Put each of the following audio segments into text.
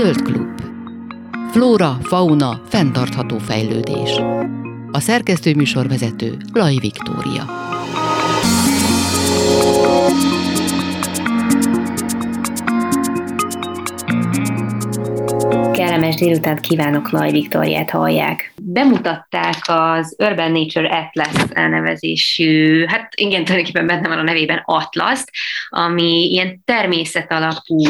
Zöld Klub. Flóra, fauna, fenntartható fejlődés. A szerkesztő műsorvezető Laj Viktória. Kellemes délután kívánok, Laj Viktóriát hallják bemutatták az Urban Nature Atlas elnevezésű, hát igen, tulajdonképpen benne van a nevében Atlas, ami ilyen természet alapú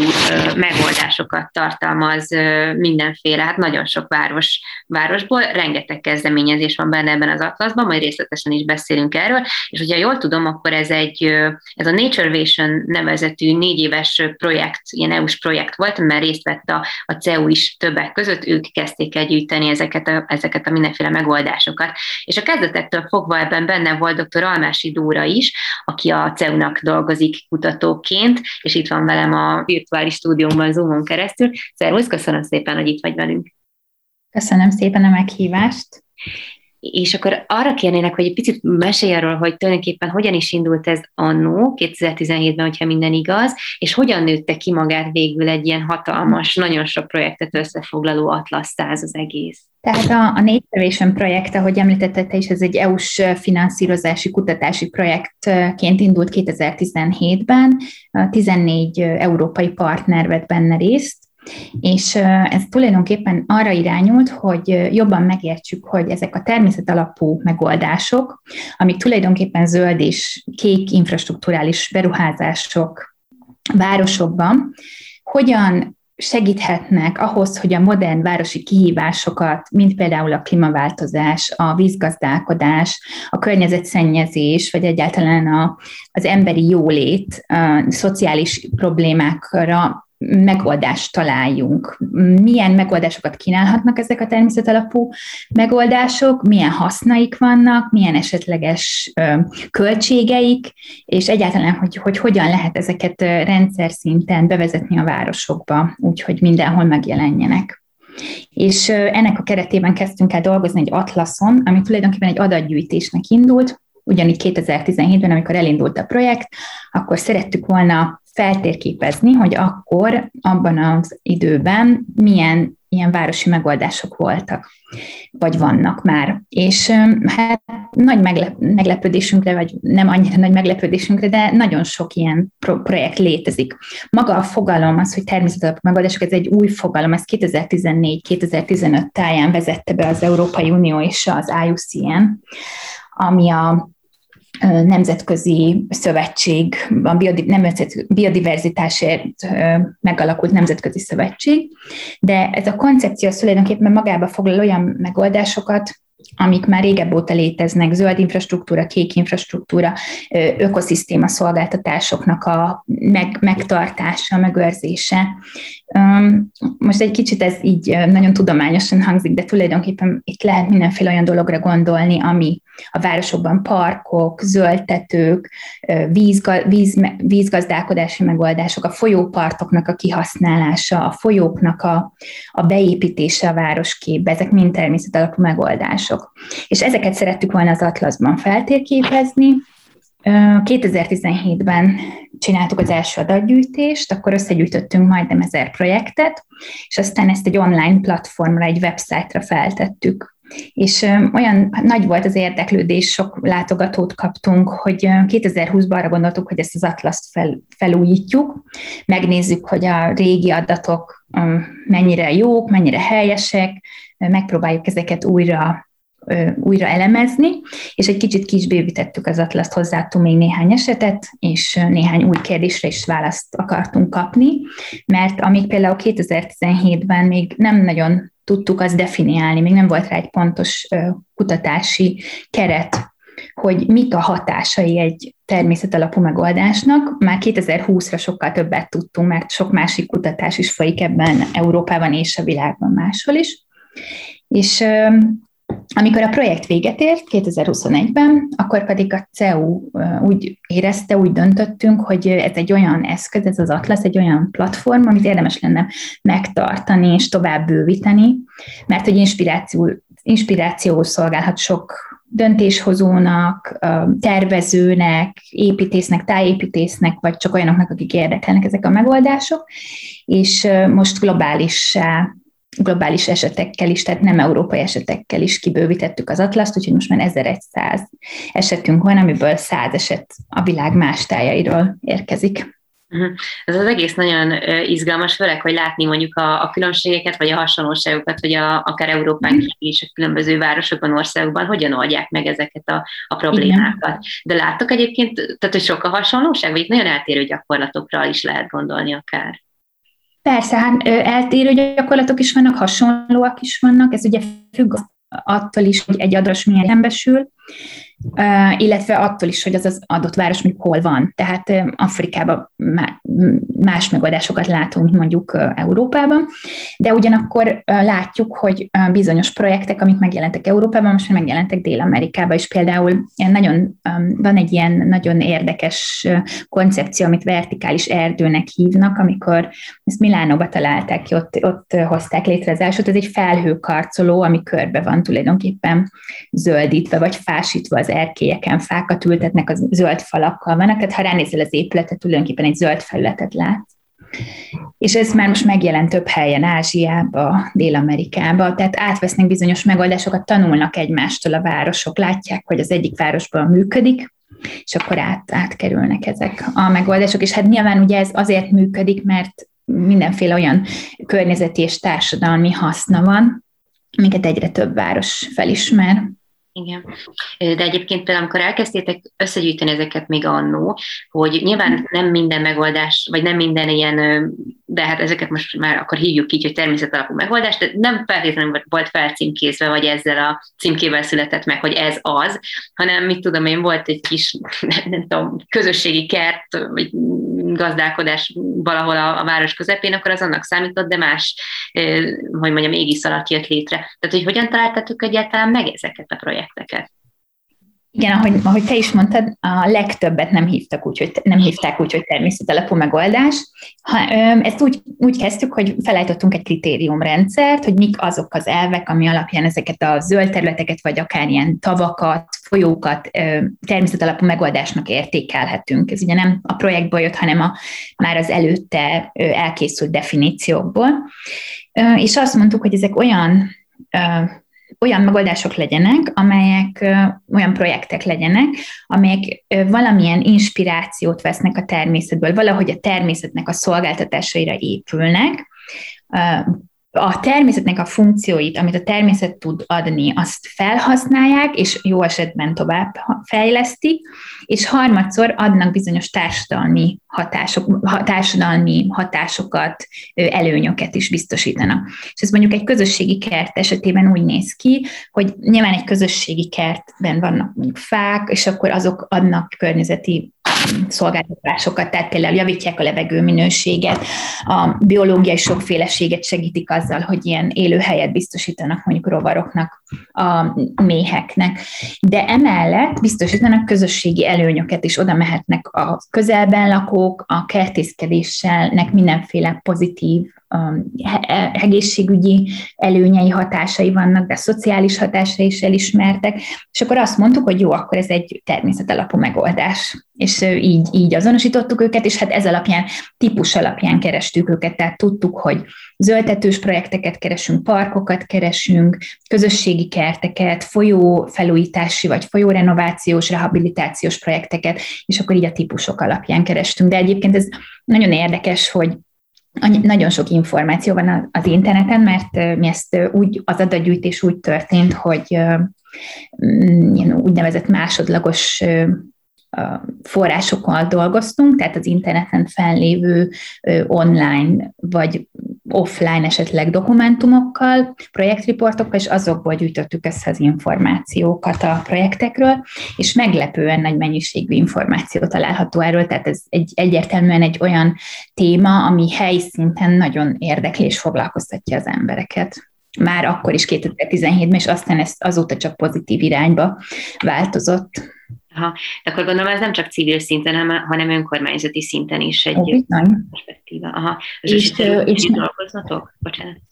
megoldásokat tartalmaz mindenféle, hát nagyon sok város, városból, rengeteg kezdeményezés van benne ebben az Atlasban, majd részletesen is beszélünk erről, és hogyha jól tudom, akkor ez egy, ez a Naturevation nevezetű négy éves projekt, ilyen EU-s projekt volt, mert részt vett a, a CEU is többek között, ők kezdték el gyűjteni ezeket a, ezeket a a mindenféle megoldásokat. És a kezdetektől fogva ebben benne volt dr. Almási Dóra is, aki a CEU-nak dolgozik kutatóként, és itt van velem a virtuális stúdiómban Zoomon keresztül. Szervusz, köszönöm szépen, hogy itt vagy velünk. Köszönöm szépen a meghívást. És akkor arra kérnének, hogy egy picit mesélj arról, hogy tulajdonképpen hogyan is indult ez annó, 2017-ben, hogyha minden igaz, és hogyan nőtte ki magát végül egy ilyen hatalmas, nagyon sok projektet összefoglaló atlasz száz az egész. Tehát a, a Nature projekt, ahogy említetted te is, ez egy EU-s finanszírozási kutatási projektként indult 2017-ben, 14 európai partner vett benne részt, és ez tulajdonképpen arra irányult, hogy jobban megértsük, hogy ezek a természet alapú megoldások, amik tulajdonképpen zöld és kék infrastruktúrális beruházások városokban, hogyan segíthetnek ahhoz, hogy a modern városi kihívásokat, mint például a klímaváltozás, a vízgazdálkodás, a környezetszennyezés, vagy egyáltalán a, az emberi jólét, a szociális problémákra megoldást találjunk. Milyen megoldásokat kínálhatnak ezek a természetalapú megoldások, milyen hasznaik vannak, milyen esetleges költségeik, és egyáltalán, hogy, hogy hogyan lehet ezeket rendszer szinten bevezetni a városokba, úgyhogy mindenhol megjelenjenek. És ennek a keretében kezdtünk el dolgozni egy atlaszon, ami tulajdonképpen egy adatgyűjtésnek indult, ugyanígy 2017-ben, amikor elindult a projekt, akkor szerettük volna feltérképezni, hogy akkor abban az időben milyen ilyen városi megoldások voltak, vagy vannak már. És hát nagy meglep- meglepődésünkre, vagy nem annyira nagy meglepődésünkre, de nagyon sok ilyen pro- projekt létezik. Maga a fogalom, az, hogy természetalapú megoldások, ez egy új fogalom, ez 2014-2015 táján vezette be az Európai Unió és az IUCN, ami a nemzetközi szövetség, a biodiverzitásért megalakult nemzetközi szövetség, de ez a koncepció az tulajdonképpen magába foglal olyan megoldásokat, amik már régebb óta léteznek, zöld infrastruktúra, kék infrastruktúra, ökoszisztéma szolgáltatásoknak a meg, megtartása, megőrzése. Most egy kicsit ez így nagyon tudományosan hangzik, de tulajdonképpen itt lehet mindenféle olyan dologra gondolni, ami a városokban parkok, zöldtetők, vízga, víz, vízgazdálkodási megoldások, a folyópartoknak a kihasználása, a folyóknak a, a beépítése a városképbe, ezek mind természetalapú megoldások. És ezeket szerettük volna az Atlaszban feltérképezni, 2017-ben csináltuk az első adatgyűjtést, akkor összegyűjtöttünk majdnem ezer projektet, és aztán ezt egy online platformra, egy websájtra feltettük. És olyan nagy volt az érdeklődés, sok látogatót kaptunk, hogy 2020-ban arra gondoltuk, hogy ezt az atlaszt fel, felújítjuk, megnézzük, hogy a régi adatok mennyire jók, mennyire helyesek, megpróbáljuk ezeket újra újra elemezni, és egy kicsit kisbővítettük az atlaszt, hozzáadtunk még néhány esetet, és néhány új kérdésre is választ akartunk kapni, mert amíg például 2017-ben még nem nagyon tudtuk azt definiálni, még nem volt rá egy pontos kutatási keret, hogy mik a hatásai egy természetalapú megoldásnak. Már 2020-ra sokkal többet tudtunk, mert sok másik kutatás is folyik ebben Európában és a világban máshol is. És amikor a projekt véget ért 2021-ben, akkor pedig a CEU úgy érezte, úgy döntöttünk, hogy ez egy olyan eszköz, ez az Atlas egy olyan platform, amit érdemes lenne megtartani és tovább bővíteni, mert hogy inspiráció, inspirációul szolgálhat sok döntéshozónak, tervezőnek, építésznek, tájépítésznek, vagy csak olyanoknak, akik érdekelnek ezek a megoldások, és most globális globális esetekkel is, tehát nem európai esetekkel is kibővítettük az atlaszt, úgyhogy most már 1100 esetünk van, amiből 100 eset a világ más tájairól érkezik. Uh-huh. Ez az egész nagyon izgalmas, főleg, hogy látni mondjuk a, a különbségeket, vagy a hasonlóságokat, hogy a, akár Európán uh-huh. is a különböző városokban, országokban hogyan oldják meg ezeket a, a problémákat. Igen. De láttok egyébként, tehát hogy sok a hasonlóság, vagy itt nagyon eltérő gyakorlatokra is lehet gondolni akár? Persze, hát eltérő gyakorlatok is vannak, hasonlóak is vannak, ez ugye függ attól is, hogy egy adras milyen szembesül, illetve attól is, hogy az az adott város mondjuk hol van. Tehát Afrikában más megoldásokat látunk, mint mondjuk Európában, de ugyanakkor látjuk, hogy bizonyos projektek, amik megjelentek Európában, most már megjelentek Dél-Amerikában is. Például nagyon, van egy ilyen nagyon érdekes koncepció, amit vertikális erdőnek hívnak, amikor ezt Milánóba találták ki, ott, ott hozták létre az elsőt, ez egy felhőkarcoló, ami körbe van tulajdonképpen zöldítve, vagy fásítva az erkélyeken fákat ültetnek, az zöld falakkal vannak, tehát ha ránézel az épületet, tulajdonképpen egy zöld felületet látsz. És ez már most megjelent több helyen, Ázsiába, Dél-Amerikába, tehát átvesznek bizonyos megoldásokat, tanulnak egymástól a városok, látják, hogy az egyik városban működik, és akkor át, átkerülnek ezek a megoldások. És hát nyilván ugye ez azért működik, mert mindenféle olyan környezeti és társadalmi haszna van, amiket egyre több város felismer. Igen. De egyébként például, amikor elkezdtétek összegyűjteni ezeket még annó, hogy nyilván nem minden megoldás, vagy nem minden ilyen, de hát ezeket most már akkor hívjuk így, hogy természet alapú megoldás, de nem feltétlenül volt felcímkézve, vagy ezzel a címkével született meg, hogy ez az, hanem mit tudom én, volt egy kis, nem tudom, közösségi kert, vagy gazdálkodás valahol a, a város közepén, akkor az annak számított, de más, hogy mondjam, égisz alatt jött létre. Tehát, hogy hogyan találtatok egyáltalán meg ezeket a projekteket? Igen, ahogy, ahogy te is mondtad, a legtöbbet nem hívtak úgy, hogy nem hívták úgy, hogy természetalapú megoldás. Ha, ezt úgy, úgy kezdtük, hogy felállítottunk egy kritériumrendszert, hogy mik azok az elvek, ami alapján ezeket a zöld területeket, vagy akár ilyen tavakat, folyókat természetalapú megoldásnak értékelhetünk. Ez ugye nem a projektből jött, hanem a, már az előtte elkészült definíciókból. És azt mondtuk, hogy ezek olyan olyan megoldások legyenek, amelyek olyan projektek legyenek, amelyek valamilyen inspirációt vesznek a természetből, valahogy a természetnek a szolgáltatásaira épülnek, a természetnek a funkcióit, amit a természet tud adni, azt felhasználják, és jó esetben tovább fejlesztik, és harmadszor adnak bizonyos társadalmi hatások, társadalmi hatásokat, előnyöket is biztosítanak. És ez mondjuk egy közösségi kert esetében úgy néz ki, hogy nyilván egy közösségi kertben vannak mondjuk fák, és akkor azok adnak környezeti szolgáltatásokat, tehát például javítják a levegő minőséget, a biológiai sokféleséget segítik azzal, hogy ilyen élőhelyet biztosítanak mondjuk rovaroknak, a méheknek. De emellett biztosítanak közösségi előnyöket is, oda mehetnek a közelben lakók, a kertészkedéssel mindenféle pozitív egészségügyi előnyei, hatásai vannak, de szociális hatásai is elismertek, és akkor azt mondtuk, hogy jó, akkor ez egy természetalapú megoldás. És így, így azonosítottuk őket, és hát ez alapján, típus alapján kerestük őket, tehát tudtuk, hogy zöldetős projekteket keresünk, parkokat keresünk, közösségi kerteket, folyó felújítási vagy folyórenovációs, rehabilitációs projekteket, és akkor így a típusok alapján kerestünk. De egyébként ez nagyon érdekes, hogy nagyon sok információ van az interneten, mert mi ezt úgy, az adatgyűjtés úgy történt, hogy ilyen úgynevezett másodlagos forrásokkal dolgoztunk, tehát az interneten fellévő online vagy offline esetleg dokumentumokkal, projektriportokkal, és azokból gyűjtöttük össze az információkat a projektekről, és meglepően nagy mennyiségű információ található erről, tehát ez egy, egyértelműen egy olyan téma, ami helyszinten nagyon érdekli és foglalkoztatja az embereket már akkor is 2017-ben, és aztán ez azóta csak pozitív irányba változott. Aha. De akkor gondolom ez nem csak civil szinten, hanem önkormányzati szinten is egy Ó, perspektíva. Aha. És, és, és, és dolgoznatok? Bocsánat.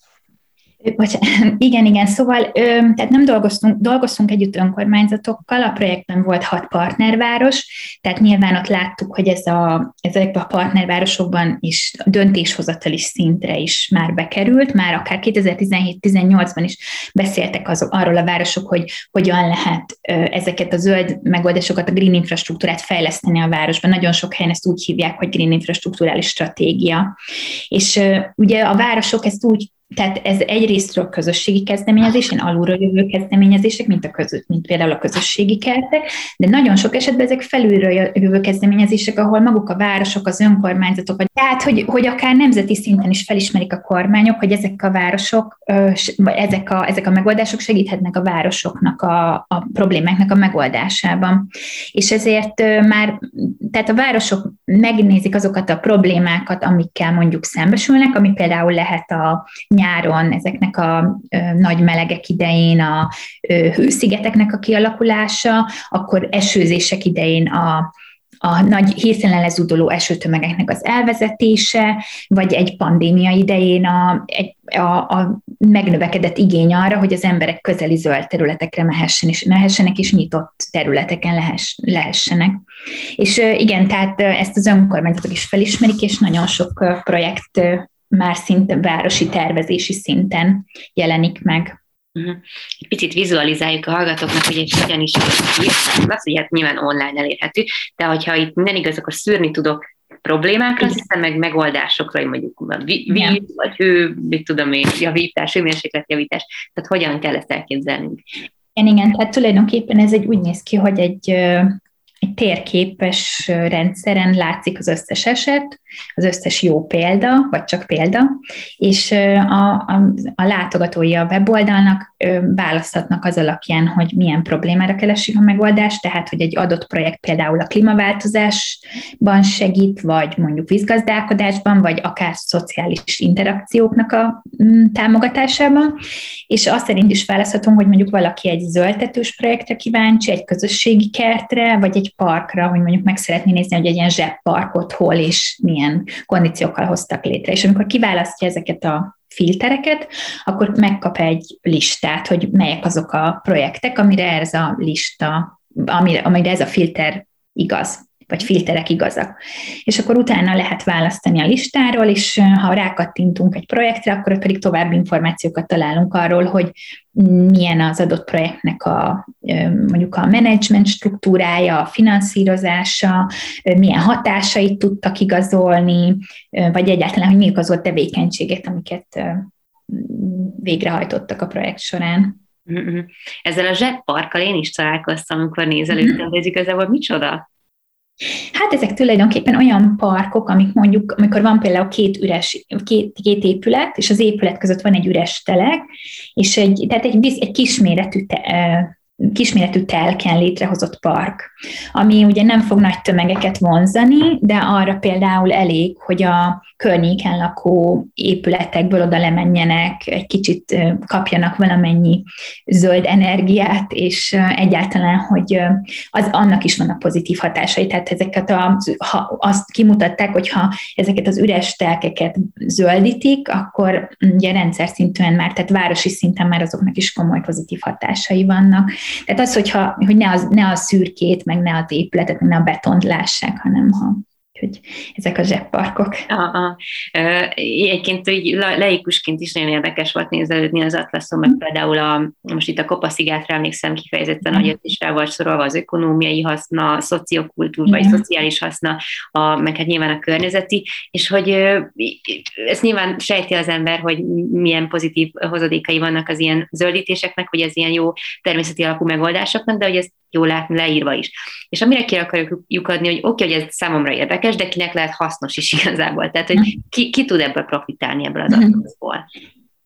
igen, igen, szóval tehát nem dolgoztunk, dolgoztunk együtt önkormányzatokkal, a projektben volt hat partnerváros, tehát nyilván ott láttuk, hogy ez a, ezekben a partnervárosokban is döntéshozatali szintre is már bekerült, már akár 2017-18-ban is beszéltek azok, arról a városok, hogy hogyan lehet ezeket a zöld megoldásokat, a green infrastruktúrát fejleszteni a városban. Nagyon sok helyen ezt úgy hívják, hogy green infrastruktúrális stratégia. És ugye a városok ezt úgy tehát ez egyrésztről közösségi kezdeményezés, én alulról jövő kezdeményezések, mint, a között, mint például a közösségi kertek, de nagyon sok esetben ezek felülről jövő kezdeményezések, ahol maguk a városok, az önkormányzatok, vagy tehát, hogy, hogy akár nemzeti szinten is felismerik a kormányok, hogy ezek a városok, vagy ezek a, ezek a megoldások segíthetnek a városoknak a, a problémáknak a megoldásában. És ezért már, tehát a városok megnézik azokat a problémákat, amikkel mondjuk szembesülnek, ami például lehet a nyáron, ezeknek a nagy melegek idején a hőszigeteknek a kialakulása, akkor esőzések idején a, a nagy hirtelen lezúduló esőtömegeknek az elvezetése, vagy egy pandémia idején a, a, a megnövekedett igény arra, hogy az emberek közeli zöld területekre mehessen, és mehessenek, és nyitott területeken lehess, lehessenek. És igen, tehát ezt az önkormányzatok is felismerik, és nagyon sok projekt már szinte városi tervezési szinten jelenik meg. Uh-huh. Egy picit vizualizáljuk a hallgatóknak, hogy egy hogyan is írtam. Az, hogy hát nyilván online elérhető, de hogyha itt minden igaz, akkor szűrni tudok problémákra, hiszen meg megoldásokra, hogy mondjuk a víz, vagy hő, mit tudom én, javítás, hőmérsékletjavítás. Tehát hogyan kell ezt elképzelnünk? Igen, igen, tehát tulajdonképpen ez egy úgy néz ki, hogy egy egy térképes rendszeren látszik az összes eset, az összes jó példa, vagy csak példa, és a, a, a látogatói a weboldalnak választhatnak az alapján, hogy milyen problémára keresik a megoldást, tehát hogy egy adott projekt például a klímaváltozásban segít, vagy mondjuk vízgazdálkodásban, vagy akár szociális interakcióknak a mm, támogatásában, és azt szerint is választhatunk, hogy mondjuk valaki egy zöldetős projektre kíváncsi, egy közösségi kertre, vagy egy parkra, hogy mondjuk meg szeretné nézni, hogy egy ilyen zsebparkot hol és milyen kondíciókkal hoztak létre. És amikor kiválasztja ezeket a filtereket, akkor megkap egy listát, hogy melyek azok a projektek, amire ez a lista, amire, amire ez a filter igaz vagy filterek igazak. És akkor utána lehet választani a listáról, és ha rákattintunk egy projektre, akkor ott pedig további információkat találunk arról, hogy milyen az adott projektnek a mondjuk a menedzsment struktúrája, a finanszírozása, milyen hatásait tudtak igazolni, vagy egyáltalán, hogy mi igazolt tevékenységet, amiket végrehajtottak a projekt során. Mm-hmm. Ezzel a zsebparkkal én is találkoztam, amikor nézelődtem, de ez igazából micsoda? Hát ezek tulajdonképpen olyan parkok, amik mondjuk, amikor van például két üres, két, két épület, és az épület között van egy üres telek, és egy, tehát egy, egy kisméretű te, kisméretű telken létrehozott park, ami ugye nem fog nagy tömegeket vonzani, de arra például elég, hogy a környéken lakó épületekből oda lemenjenek, egy kicsit kapjanak valamennyi zöld energiát, és egyáltalán, hogy az, annak is vannak pozitív hatásai. Tehát ezeket a, ha azt kimutatták, hogy ha ezeket az üres telkeket zöldítik, akkor ugye rendszer szintűen már, tehát városi szinten már azoknak is komoly pozitív hatásai vannak. Tehát az, hogyha, hogy ne, az, ne a szürkét, meg ne az épületet, meg ne a betont lássák, hanem ha hogy ezek a zsebparkok. Aha. Egyébként így laikusként is nagyon érdekes volt nézelődni az Atlaszon, meg mm. például a, most itt a Kopaszigátra emlékszem kifejezetten, mm. hogy ott is rá volt sorolva az ökonómiai haszna, a szociokultúr, vagy szociális haszna, a, meg hát nyilván a környezeti, és hogy ezt nyilván sejti az ember, hogy milyen pozitív hozadékai vannak az ilyen zöldítéseknek, hogy az ilyen jó természeti alapú megoldásoknak, de hogy ez jól látni leírva is. És amire ki akarjuk lyukadni, hogy oké, okay, hogy ez számomra érdekes, de kinek lehet hasznos is igazából. Tehát, hogy ki, ki tud ebből profitálni ebből az adatból.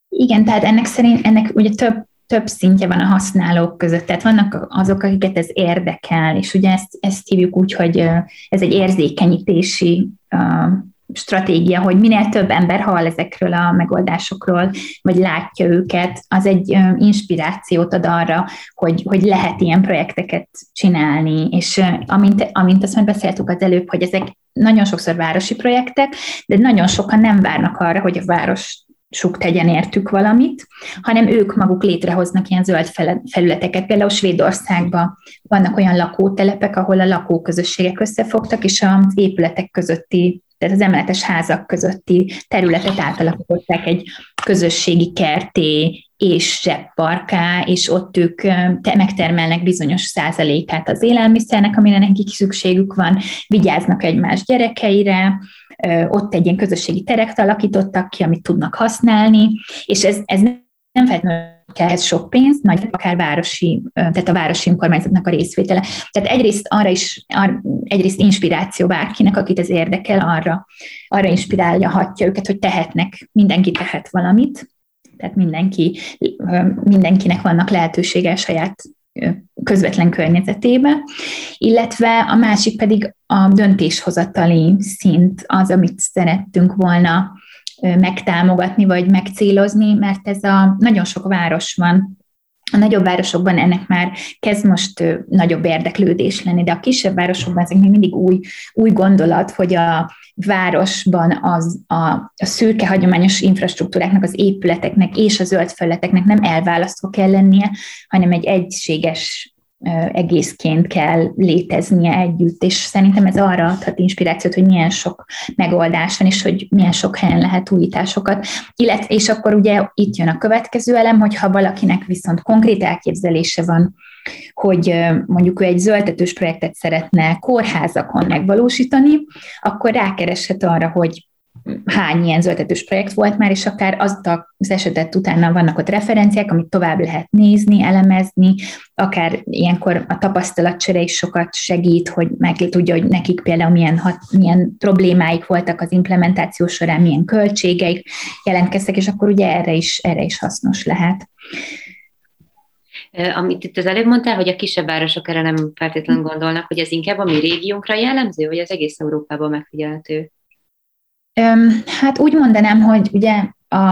Igen, tehát ennek szerint, ennek ugye több több szintje van a használók között, tehát vannak azok, akiket ez érdekel, és ugye ezt, ezt hívjuk úgy, hogy ez egy érzékenyítési stratégia, hogy minél több ember hall ezekről a megoldásokról, vagy látja őket, az egy inspirációt ad arra, hogy, hogy lehet ilyen projekteket csinálni, és amint, amint azt már beszéltük az előbb, hogy ezek nagyon sokszor városi projektek, de nagyon sokan nem várnak arra, hogy a város sok tegyen értük valamit, hanem ők maguk létrehoznak ilyen zöld felületeket. Például Svédországban vannak olyan lakótelepek, ahol a lakóközösségek összefogtak, és az épületek közötti tehát az emeletes házak közötti területet átalakították egy közösségi kerté és zsebparká, és ott ők megtermelnek bizonyos százalékát az élelmiszernek, amire nekik szükségük van, vigyáznak egymás gyerekeire, ott egy ilyen közösségi terekt alakítottak ki, amit tudnak használni, és ez, ez nem feltétlenül ez sok pénz, nagy akár városi, tehát a városi önkormányzatnak a részvétele. Tehát egyrészt arra is, egyrészt inspiráció bárkinek, akit ez érdekel, arra, arra inspirálja hatja őket, hogy tehetnek, mindenki tehet valamit, tehát mindenki, mindenkinek vannak lehetősége a saját közvetlen környezetébe, illetve a másik pedig a döntéshozatali szint az, amit szerettünk volna megtámogatni vagy megcélozni, mert ez a nagyon sok város van, a nagyobb városokban ennek már kezd most nagyobb érdeklődés lenni, de a kisebb városokban ezek még mindig új, új gondolat, hogy a városban az, a, a szürke hagyományos infrastruktúráknak, az épületeknek és a zöld felületeknek nem elválasztva kell lennie, hanem egy egységes egészként kell léteznie együtt, és szerintem ez arra adhat inspirációt, hogy milyen sok megoldás van, és hogy milyen sok helyen lehet újításokat. Illetve, és akkor ugye itt jön a következő elem, hogyha valakinek viszont konkrét elképzelése van, hogy mondjuk ő egy zöldetős projektet szeretne kórházakon megvalósítani, akkor rákereshet arra, hogy hány ilyen zöldetős projekt volt már, és akár azt az esetet utána vannak ott referenciák, amit tovább lehet nézni, elemezni, akár ilyenkor a tapasztalatcsere is sokat segít, hogy meg tudja, hogy nekik például milyen, hat, milyen problémáik voltak az implementáció során, milyen költségeik jelentkeztek, és akkor ugye erre is, erre is hasznos lehet. Amit itt az előbb mondtál, hogy a kisebb városok erre nem feltétlenül gondolnak, hogy ez inkább a mi régiónkra jellemző, vagy az egész Európában megfigyelhető? Hát úgy mondanám, hogy ugye a,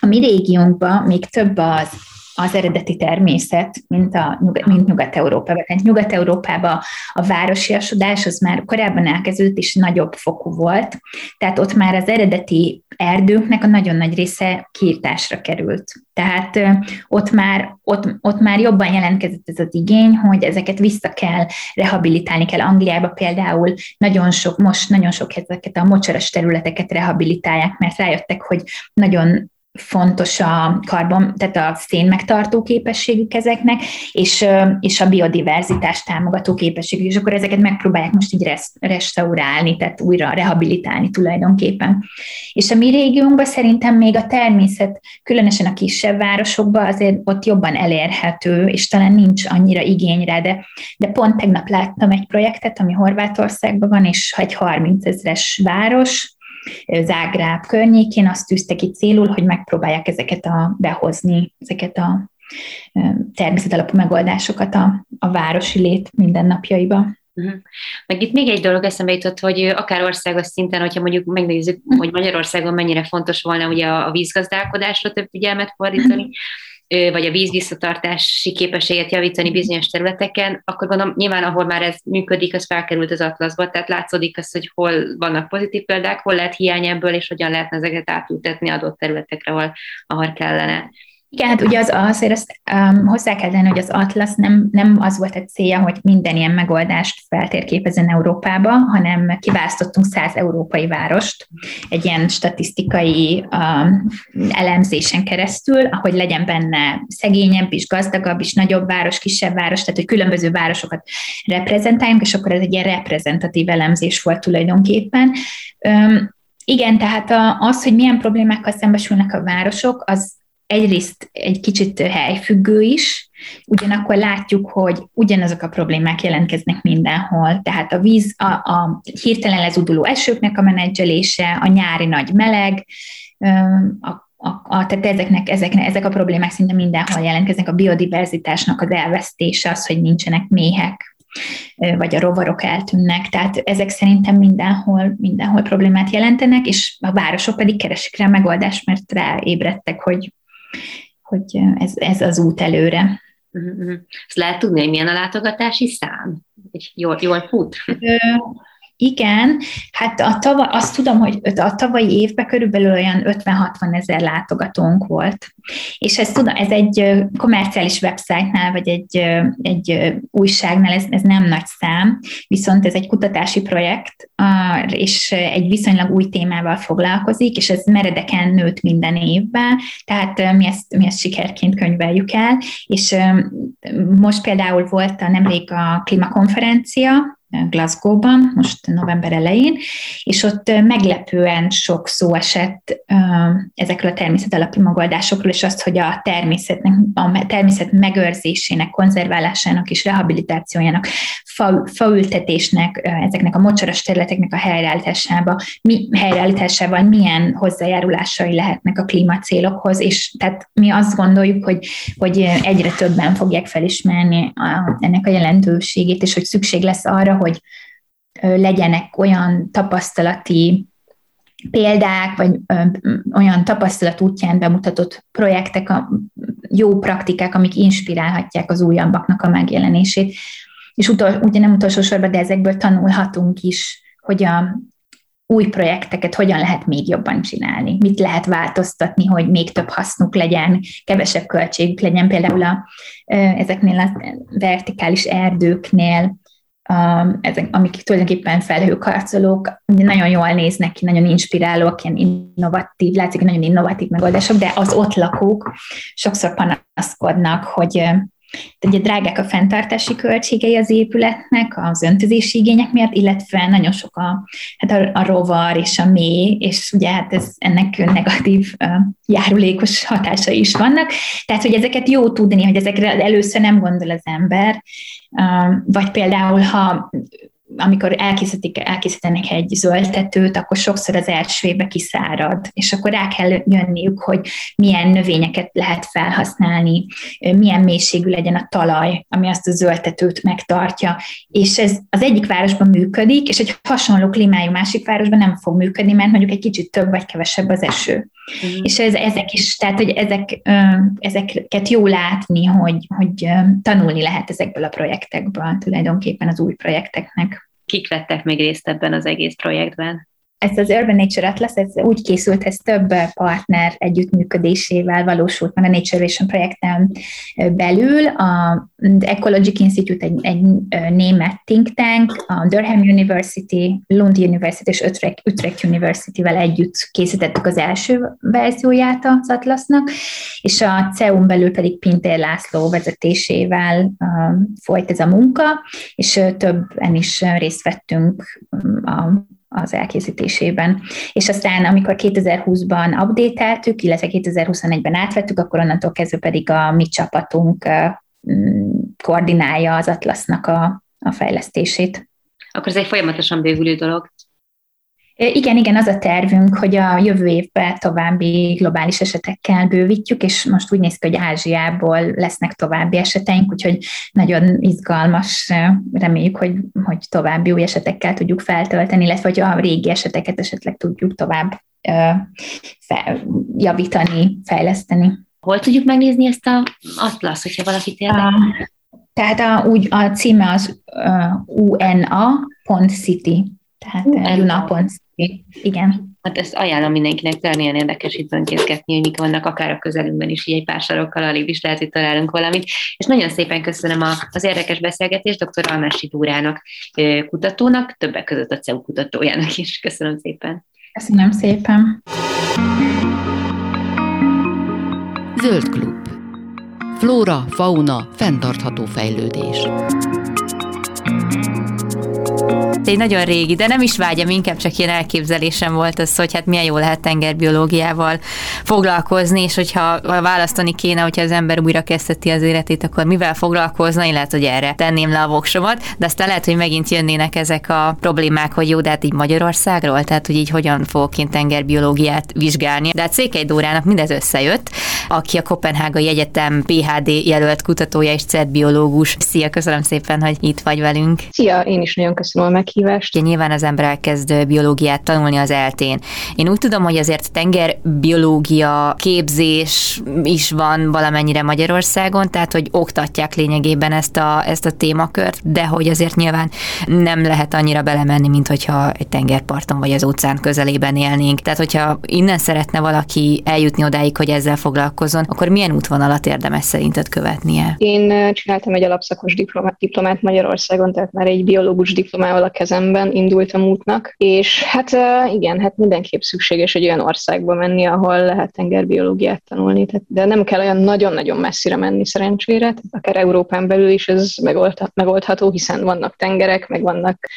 a mi régiónkban még több az, az eredeti természet, mint, a, mint Nyugat-Európában. Tehát Nyugat-Európában a városiasodás az már korábban elkezdődött, és nagyobb fokú volt, tehát ott már az eredeti erdőknek a nagyon nagy része kiirtásra került. Tehát ott már, ott, ott már jobban jelentkezett ez az igény, hogy ezeket vissza kell, rehabilitálni kell. Angliába például nagyon sok, most nagyon sok ezeket a mocsaras területeket rehabilitálják, mert rájöttek, hogy nagyon fontos a karbon, tehát a szén megtartó képességük ezeknek, és, és a biodiverzitás támogató képességük, és akkor ezeket megpróbálják most így restaurálni, tehát újra rehabilitálni tulajdonképpen. És a mi régiónkban szerintem még a természet, különösen a kisebb városokban azért ott jobban elérhető, és talán nincs annyira igény rá, de, de pont tegnap láttam egy projektet, ami Horvátországban van, és egy 30 ezres város, Zágráb környékén azt tűzte ki célul, hogy megpróbálják ezeket a, behozni, ezeket a természetalapú megoldásokat a, a városi lét mindennapjaiba. Uh-huh. Meg itt még egy dolog eszembe jutott, hogy akár országos szinten, hogyha mondjuk megnézzük, hogy Magyarországon mennyire fontos volna ugye a vízgazdálkodásra több figyelmet fordítani, uh-huh vagy a vízvisszatartási képességet javítani bizonyos területeken, akkor gondolom nyilván, ahol már ez működik, az felkerült az atlaszba, tehát látszódik az, hogy hol vannak pozitív példák, hol lehet hiány ebből, és hogyan lehetne ezeket átültetni adott területekre, ahol, ahol kellene. Igen, hát ugye az, azért azt um, hozzá kell tenni, hogy az Atlas nem, nem az volt a célja, hogy minden ilyen megoldást feltérképezen Európába, hanem kiválasztottunk száz európai várost egy ilyen statisztikai um, elemzésen keresztül, ahogy legyen benne szegényebb is, gazdagabb is, nagyobb város, kisebb város, tehát hogy különböző városokat reprezentáljunk, és akkor ez egy ilyen reprezentatív elemzés volt tulajdonképpen. Um, igen, tehát az, hogy milyen problémákkal szembesülnek a városok, az egyrészt egy kicsit helyfüggő is, ugyanakkor látjuk, hogy ugyanazok a problémák jelentkeznek mindenhol, tehát a víz, a, a hirtelen lezuduló esőknek a menedzselése, a nyári nagy meleg, a, a, a, tehát ezeknek, ezeknek, ezek a problémák szinte mindenhol jelentkeznek, a biodiverzitásnak az elvesztése, az, hogy nincsenek méhek, vagy a rovarok eltűnnek, tehát ezek szerintem mindenhol, mindenhol problémát jelentenek, és a városok pedig keresik rá megoldást, mert ráébredtek, hogy hogy ez, ez az út előre. Uh-huh. Ezt lehet tudni, hogy milyen a látogatási szám? Hogy jól, jól fut? Igen, hát a tava, azt tudom, hogy a tavalyi évben körülbelül olyan 50-60 ezer látogatónk volt. És ez, tudom, ez egy komerciális websájtnál, vagy egy, egy újságnál ez, ez nem nagy szám, viszont ez egy kutatási projekt, és egy viszonylag új témával foglalkozik, és ez meredeken nőtt minden évben, tehát mi ezt, mi ezt sikerként könyveljük el, és most például volt a nemrég a klímakonferencia, Glasgow-ban, most november elején, és ott meglepően sok szó esett ezekről a természet alapú megoldásokról, és azt, hogy a természetnek, a természet megőrzésének, konzerválásának és rehabilitációjának, fa, faültetésnek, ezeknek a mocsaras területeknek a helyreállításába, mi, helyreállításával milyen hozzájárulásai lehetnek a klímacélokhoz, és tehát mi azt gondoljuk, hogy, hogy egyre többen fogják felismerni a, ennek a jelentőségét, és hogy szükség lesz arra, hogy legyenek olyan tapasztalati példák, vagy olyan tapasztalat útján bemutatott projektek, a jó praktikák, amik inspirálhatják az újabbaknak a megjelenését. És utol, ugye nem utolsó sorban, de ezekből tanulhatunk is, hogy a új projekteket hogyan lehet még jobban csinálni, mit lehet változtatni, hogy még több hasznuk legyen, kevesebb költségük legyen, például a, ezeknél a vertikális erdőknél, ezek, amik tulajdonképpen felhőkarcolók, nagyon jól néznek ki, nagyon inspirálók, ilyen innovatív, látszik, nagyon innovatív megoldások, de az ott lakók sokszor panaszkodnak, hogy Ugye drágák a fenntartási költségei az épületnek, az öntözési igények miatt, illetve nagyon sok a, hát a, a rovar és a mély, és ugye hát ez, ennek negatív uh, járulékos hatásai is vannak. Tehát, hogy ezeket jó tudni, hogy ezekre először nem gondol az ember, uh, vagy például, ha amikor elkészítik, elkészítenek egy zöldtetőt, akkor sokszor az első évben kiszárad, és akkor rá kell jönniük, hogy milyen növényeket lehet felhasználni, milyen mélységű legyen a talaj, ami azt a zöldtetőt megtartja. És ez az egyik városban működik, és egy hasonló klímájú másik városban nem fog működni, mert mondjuk egy kicsit több vagy kevesebb az eső. Mm. És ez, ezek is, tehát hogy ezek, ezeket jó látni, hogy, hogy tanulni lehet ezekből a projektekből, tulajdonképpen az új projekteknek. Kik vettek még részt ebben az egész projektben? Ez az Urban Nature Atlas, ez úgy készült, ez több partner együttműködésével valósult meg a Nature Vision projekten belül. A Ecologic Institute egy, egy német think tank, a Durham University, Lund University és Utrecht, Utrecht University-vel együtt készítettük az első verzióját az Atlasnak, és a CEU-n belül pedig Pintér László vezetésével folyt ez a munka, és többen is részt vettünk a az elkészítésében. És aztán, amikor 2020-ban update illetve 2021-ben átvettük, akkor onnantól kezdve pedig a mi csapatunk mm, koordinálja az Atlasnak a, a fejlesztését. Akkor ez egy folyamatosan bővülő dolog. Igen, igen, az a tervünk, hogy a jövő évben további globális esetekkel bővítjük, és most úgy néz ki, hogy Ázsiából lesznek további eseteink, úgyhogy nagyon izgalmas, reméljük, hogy, hogy további új esetekkel tudjuk feltölteni, illetve hogy a régi eseteket esetleg tudjuk tovább fe, javítani, fejleszteni. Hol tudjuk megnézni ezt a atlasz, hogyha valaki érdekel? Tehát a, úgy, a címe az uh, una.city, tehát uh, una.city igen. Hát ezt ajánlom mindenkinek, talán ilyen érdekes itt önkészgetni, hogy mik vannak akár a közelünkben is, így egy pár sarokkal alig is lehet, hogy találunk valamit. És nagyon szépen köszönöm az érdekes beszélgetést dr. Almási Dúrának, kutatónak, többek között a CEU kutatójának is. Köszönöm szépen. Köszönöm szépen. Zöld klub. Flóra, fauna, fenntartható fejlődés egy nagyon régi, de nem is vágyam, inkább csak ilyen elképzelésem volt az, hogy hát milyen jó lehet tengerbiológiával foglalkozni, és hogyha választani kéne, hogyha az ember újra kezdheti az életét, akkor mivel foglalkozna, én lehet, hogy erre tenném le a voksomat, de aztán lehet, hogy megint jönnének ezek a problémák, hogy jó, de hát így Magyarországról, tehát hogy így hogyan fogok én tengerbiológiát vizsgálni. De hát Székely Dórának mindez összejött, aki a Kopenhágai Egyetem PHD jelölt kutatója és CET biológus. Szia, köszönöm szépen, hogy itt vagy velünk. Szia, én is nagyon nagyon köszönöm a meghívást. Ugye nyilván az ember elkezd biológiát tanulni az eltén. Én úgy tudom, hogy azért tengerbiológia képzés is van valamennyire Magyarországon, tehát hogy oktatják lényegében ezt a, ezt a témakört, de hogy azért nyilván nem lehet annyira belemenni, mint hogyha egy tengerparton vagy az óceán közelében élnénk. Tehát, hogyha innen szeretne valaki eljutni odáig, hogy ezzel foglalkozzon, akkor milyen útvonalat érdemes szerinted követnie? Én csináltam egy alapszakos diplomát, diplomát Magyarországon, tehát már egy biológus diplomával a kezemben indultam útnak, és hát igen, hát mindenképp szükséges egy olyan országba menni, ahol lehet tengerbiológiát tanulni, tehát, de nem kell olyan nagyon-nagyon messzire menni szerencsére, tehát akár Európán belül is ez megoldható, hiszen vannak tengerek, meg vannak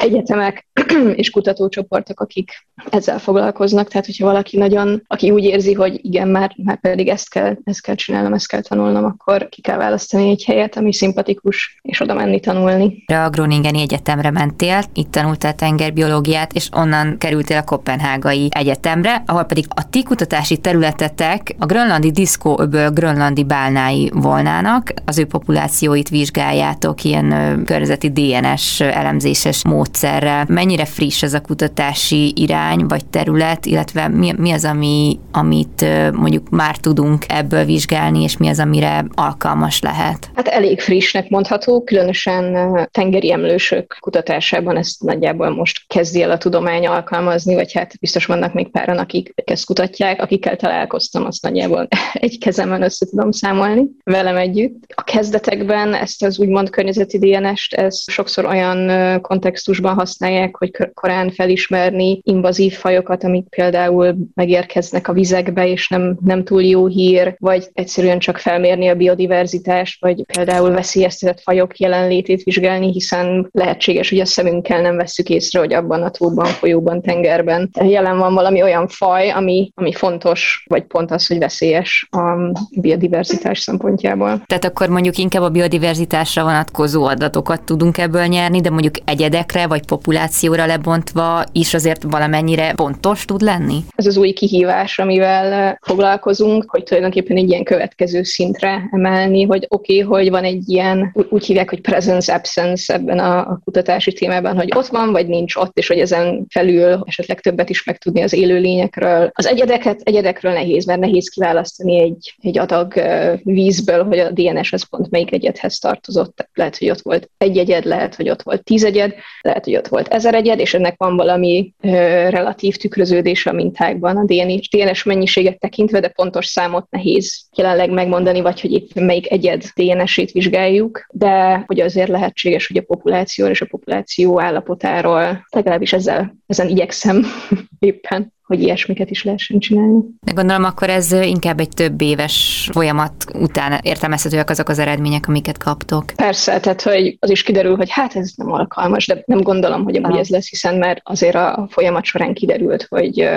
egyetemek és kutatócsoportok, akik ezzel foglalkoznak, tehát hogyha valaki nagyon, aki úgy érzi, hogy igen, már, már pedig ezt kell, ezt kell csinálnom, ezt kell tanulnom, akkor ki kell választani egy helyet, ami szimpatikus, és oda menni tanulni. A Groningeni Egyetemre mentél, itt tanultál tengerbiológiát, és onnan kerültél a Kopenhágai Egyetemre, ahol pedig a ti kutatási területetek a grönlandi diszkóöböl grönlandi bálnái volnának, az ő populációit vizsgáljátok ilyen környezeti DNS elemzéses módszerrel. Mennyire friss ez a kutatási irány vagy terület, illetve mi, mi az, ami, amit mondjuk már tudunk ebből vizsgálni, és mi az, amire alkalmas lehet? Hát elég frissnek mondható, különösen tengeri emlősök kutatásában ezt nagyjából most kezdi el a tudomány alkalmazni, vagy hát biztos vannak még páran, akik ezt kutatják, akikkel találkoztam, azt nagyjából egy kezemben össze tudom számolni velem együtt. A kezdetekben ezt az úgymond környezeti DNS-t, ez sokszor olyan kontextusban használják, hogy korán felismerni invazív fajokat, amik például megérkeznek a vizekbe, és nem, nem túl jó hír, vagy egyszerűen csak felmérni a biodiverzitást, vagy például veszélyeztetett fajok jelenlétét vizsgálni, hiszen lehetséges, hogy a szemünkkel nem vesszük észre, hogy abban a tóban, folyóban, tengerben jelen van valami olyan faj, ami, ami fontos, vagy pont az, hogy veszélyes a biodiverzitás szempontjából. Tehát akkor mondjuk inkább a biodiverzitásra vonatkozó adatokat tudunk ebből nyerni, de mondjuk egyedekre vagy populációra lebontva is azért valamennyire pontos tud lenni? Ez az új kihívás, amivel foglalkozunk, hogy tulajdonképpen egy ilyen következő szintre emelni, hogy oké, okay, hogy van egy ilyen, úgy hívják, hogy presence absence ebben a, a kutatási témában, hogy ott van, vagy nincs ott, és hogy ezen felül esetleg többet is megtudni az élőlényekről. Az egyedeket, egyedekről nehéz, mert nehéz kiválasztani egy, egy adag vízből, hogy a DNS az pont melyik egyedhez tartozott. Lehet, hogy ott volt egy egyed, lehet, hogy ott volt tíz egyed, lehet, hogy ott volt ezer egyed, és ennek van valami ö, relatív tükröződés a mintákban a DNS, DNS mennyiséget tekintve, de pontos számot nehéz jelenleg megmondani, vagy hogy itt melyik egyed DNS-ét vizsgáljuk, de hogy azért lehetséges, hogy a populáció és a populáció állapotáról. Legalábbis ezzel, ezen igyekszem éppen hogy ilyesmiket is lehessen csinálni. De gondolom akkor ez inkább egy több éves folyamat után értelmezhetőek azok az eredmények, amiket kaptok. Persze, tehát hogy az is kiderül, hogy hát ez nem alkalmas, de nem gondolom, hogy amúgy ez lesz, hiszen már azért a folyamat során kiderült, hogy,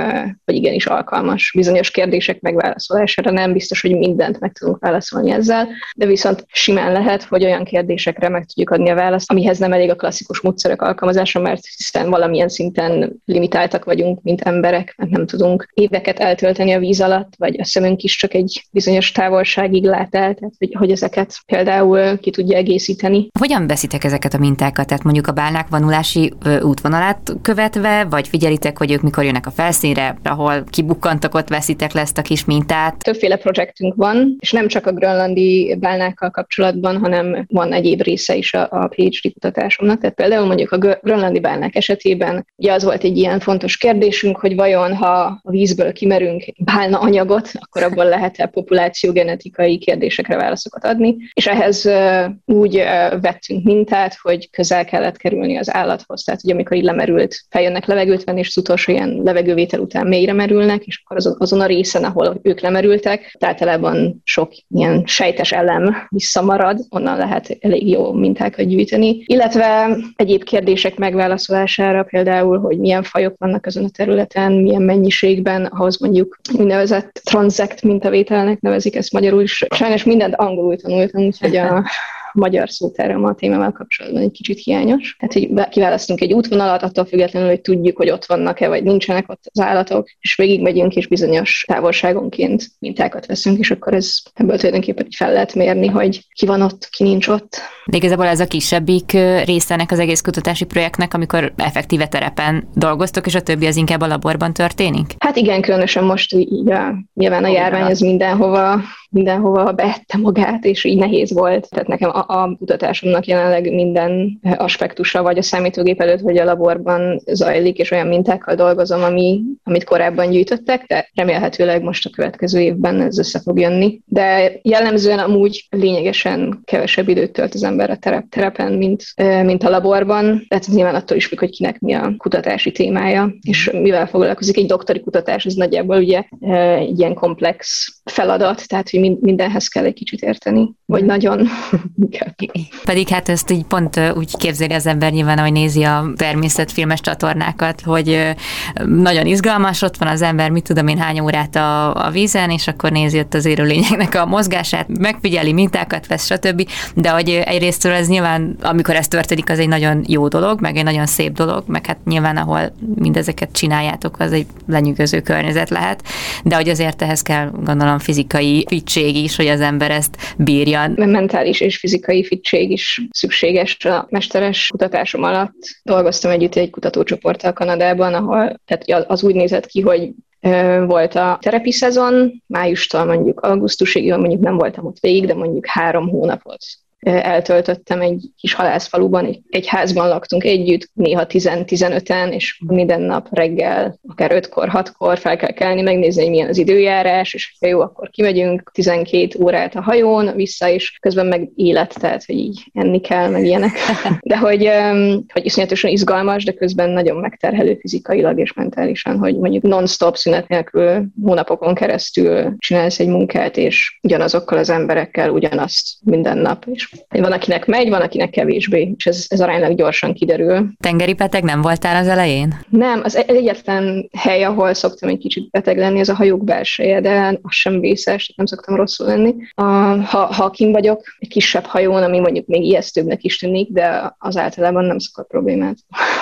hogy igenis alkalmas. Bizonyos kérdések megválaszolására nem biztos, hogy mindent meg tudunk válaszolni ezzel, de viszont simán lehet, hogy olyan kérdésekre meg tudjuk adni a választ, amihez nem elég a klasszikus módszerek alkalmazása, mert hiszen valamilyen szinten limitáltak vagyunk, mint emberek, mert nem tudunk éveket eltölteni a víz alatt, vagy a szemünk is csak egy bizonyos távolságig lát el, tehát hogy, hogy ezeket például ki tudja egészíteni. Hogyan veszitek ezeket a mintákat? Tehát mondjuk a bálnák vonulási útvonalát követve, vagy figyelitek, hogy ők mikor jönnek a felszínre, ahol kibukkantak, ott veszitek le ezt a kis mintát? Többféle projektünk van, és nem csak a grönlandi bálnákkal kapcsolatban, hanem van egyéb része is a, a PhD kutatásomnak. Tehát például mondjuk a grönlandi bálnák esetében ugye az volt egy ilyen fontos kérdésünk, hogy vajon ha a vízből kimerünk bálna anyagot, akkor abból lehet-e populációgenetikai kérdésekre válaszokat adni, és ehhez úgy vettünk mintát, hogy közel kellett kerülni az állathoz, tehát hogy amikor így lemerült, feljönnek levegőt venni, és az utolsó ilyen levegővétel után mélyre merülnek, és akkor azon, azon a részen, ahol ők lemerültek, általában sok ilyen sejtes elem visszamarad, onnan lehet elég jó mintákat gyűjteni. Illetve egyéb kérdések megválaszolására, például, hogy milyen fajok vannak ezen a területen, milyen milyen mennyiségben, ahhoz mondjuk úgynevezett transzekt mintavételnek nevezik ezt magyarul is. Sajnos mindent angolul tanultam, úgyhogy a magyar szótáram a témával kapcsolatban egy kicsit hiányos. Tehát, hogy kiválasztunk egy útvonalat, attól függetlenül, hogy tudjuk, hogy ott vannak-e, vagy nincsenek ott az állatok, és végigmegyünk, és bizonyos távolságonként mintákat veszünk, és akkor ez ebből tulajdonképpen fel lehet mérni, hogy ki van ott, ki nincs ott. De igazából ez a kisebbik része ennek az egész kutatási projektnek, amikor effektíve terepen dolgoztok, és a többi az inkább a laborban történik? Hát igen, különösen most így a, nyilván a járvány az mindenhova mindenhova beette magát, és így nehéz volt. Tehát nekem a, a kutatásomnak jelenleg minden aspektusa, vagy a számítógép előtt, vagy a laborban zajlik, és olyan mintákkal dolgozom, ami, amit korábban gyűjtöttek, de remélhetőleg most a következő évben ez össze fog jönni. De jellemzően amúgy lényegesen kevesebb időt tölt az ember a terep, terepen, mint, mint a laborban. Tehát ez nyilván attól is függ, hogy kinek mi a kutatási témája, és mivel foglalkozik egy doktori kutatás, ez nagyjából ugye egy ilyen komplex feladat, tehát hogy mindenhez kell egy kicsit érteni, vagy nagyon Pedig hát ezt így pont úgy képzeli az ember nyilván, ahogy nézi a természetfilmes csatornákat, hogy nagyon izgalmas, ott van az ember, mit tudom én, hány órát a, a vízen, és akkor nézi ott az élőlényeknek a mozgását, megfigyeli mintákat, vesz, stb. De hogy egyrésztről ez nyilván, amikor ez történik, az egy nagyon jó dolog, meg egy nagyon szép dolog, meg hát nyilván, ahol mindezeket csináljátok, az egy lenyűgöző környezet lehet, de hogy azért ehhez kell gondolom fizikai fittség is, hogy az ember ezt bírja. Mentális és fizikai fittség is szükséges a mesteres kutatásom alatt. Dolgoztam együtt egy kutatócsoporttal Kanadában, ahol tehát az úgy nézett ki, hogy volt a terepi szezon, májustól mondjuk augusztusig, mondjuk nem voltam ott végig, de mondjuk három hónapot eltöltöttem egy kis halászfaluban, egy, egy házban laktunk együtt, néha 10-15-en, és minden nap reggel, akár 5-kor, 6-kor fel kell kelni, megnézni, hogy milyen az időjárás, és ha jó, akkor kimegyünk 12 órát a hajón, vissza, és közben meg élet, tehát, hogy így enni kell, meg ilyenek. De hogy, hogy iszonyatosan izgalmas, de közben nagyon megterhelő fizikailag és mentálisan, hogy mondjuk non-stop szünet nélkül hónapokon keresztül csinálsz egy munkát, és ugyanazokkal az emberekkel ugyanazt minden nap, és van, akinek megy, van, akinek kevésbé, és ez, ez aránylag gyorsan kiderül. Tengeri beteg nem voltál az elején? Nem, az egyetlen hely, ahol szoktam egy kicsit beteg lenni, az a hajók belseje, de az sem vészes, nem szoktam rosszul lenni. A, ha, ha kim vagyok, egy kisebb hajón, ami mondjuk még ijesztőbbnek is tűnik, de az általában nem szokott problémát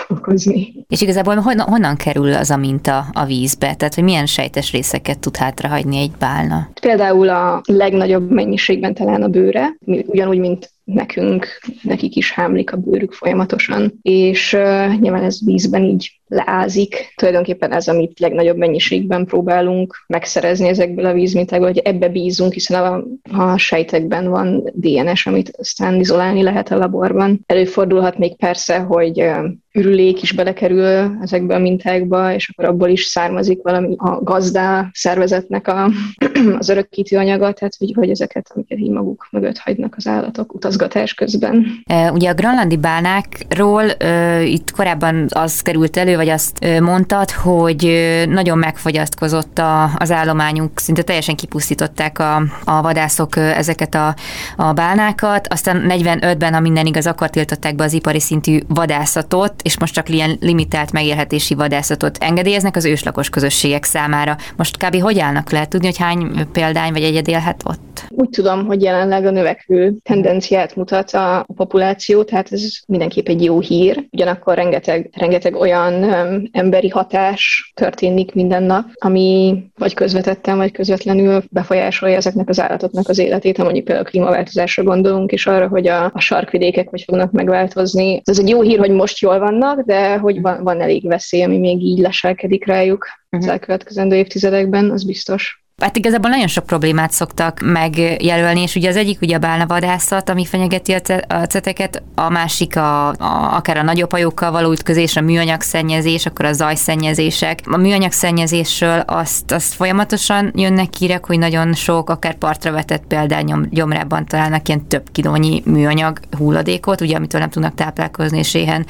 okozni. És igazából honnan, honnan kerül az a minta a vízbe? Tehát, hogy milyen sejtes részeket tud hátrahagyni egy bálna? Például a legnagyobb mennyiségben talán a bőre, ugyanúgy, mint nekünk, nekik is hámlik a bőrük folyamatosan, és uh, nyilván ez vízben így leázik. Tulajdonképpen ez, amit legnagyobb mennyiségben próbálunk megszerezni ezekből a vízmintákból, hogy ebbe bízunk, hiszen a, a sejtekben van DNS, amit aztán izolálni lehet a laborban. Előfordulhat még persze, hogy ürülék is belekerül ezekbe a mintákba, és akkor abból is származik valami a gazdá szervezetnek a, az örökítő anyaga, tehát hogy, hogy ezeket, amiket így maguk mögött hagynak az állatok utazgatás közben. Ugye a granlandi bálnákról itt korábban az került elő, vagy azt mondtad, hogy nagyon megfogyatkozott a, az állományunk, szinte teljesen kipusztították a, a vadászok ezeket a, a bálnákat, aztán 45-ben, ha minden igaz, akkor tiltották be az ipari szintű vadászatot, és most csak ilyen limitált megélhetési vadászatot engedélyeznek az őslakos közösségek számára. Most kb. hogy állnak? Lehet tudni, hogy hány példány vagy egyed élhet ott? Úgy tudom, hogy jelenleg a növekvő tendenciát mutat a populáció, tehát ez mindenképp egy jó hír. Ugyanakkor rengeteg, rengeteg olyan um, emberi hatás történik minden nap, ami vagy közvetetten, vagy közvetlenül befolyásolja ezeknek az állatoknak az életét, ha mondjuk például a klímaváltozásra gondolunk, és arra, hogy a, a sarkvidékek hogy fognak megváltozni. Ez egy jó hír, hogy most jól vannak, de hogy van, van elég veszély, ami még így leselkedik rájuk uh-huh. az elkövetkezendő évtizedekben, az biztos. Hát igazából nagyon sok problémát szoktak megjelölni, és ugye az egyik ugye a bálnavadászat, ami fenyegeti a ceteket, a másik a, a, akár a nagyobb hajókkal való ütközés, a műanyag szennyezés, akkor a zajszennyezések. A műanyag szennyezésről azt, azt folyamatosan jönnek hírek, hogy nagyon sok, akár partra vetett például nyom, gyomrában találnak ilyen több kilónyi műanyag hulladékot, ugye amitől nem tudnak táplálkozni, és éhen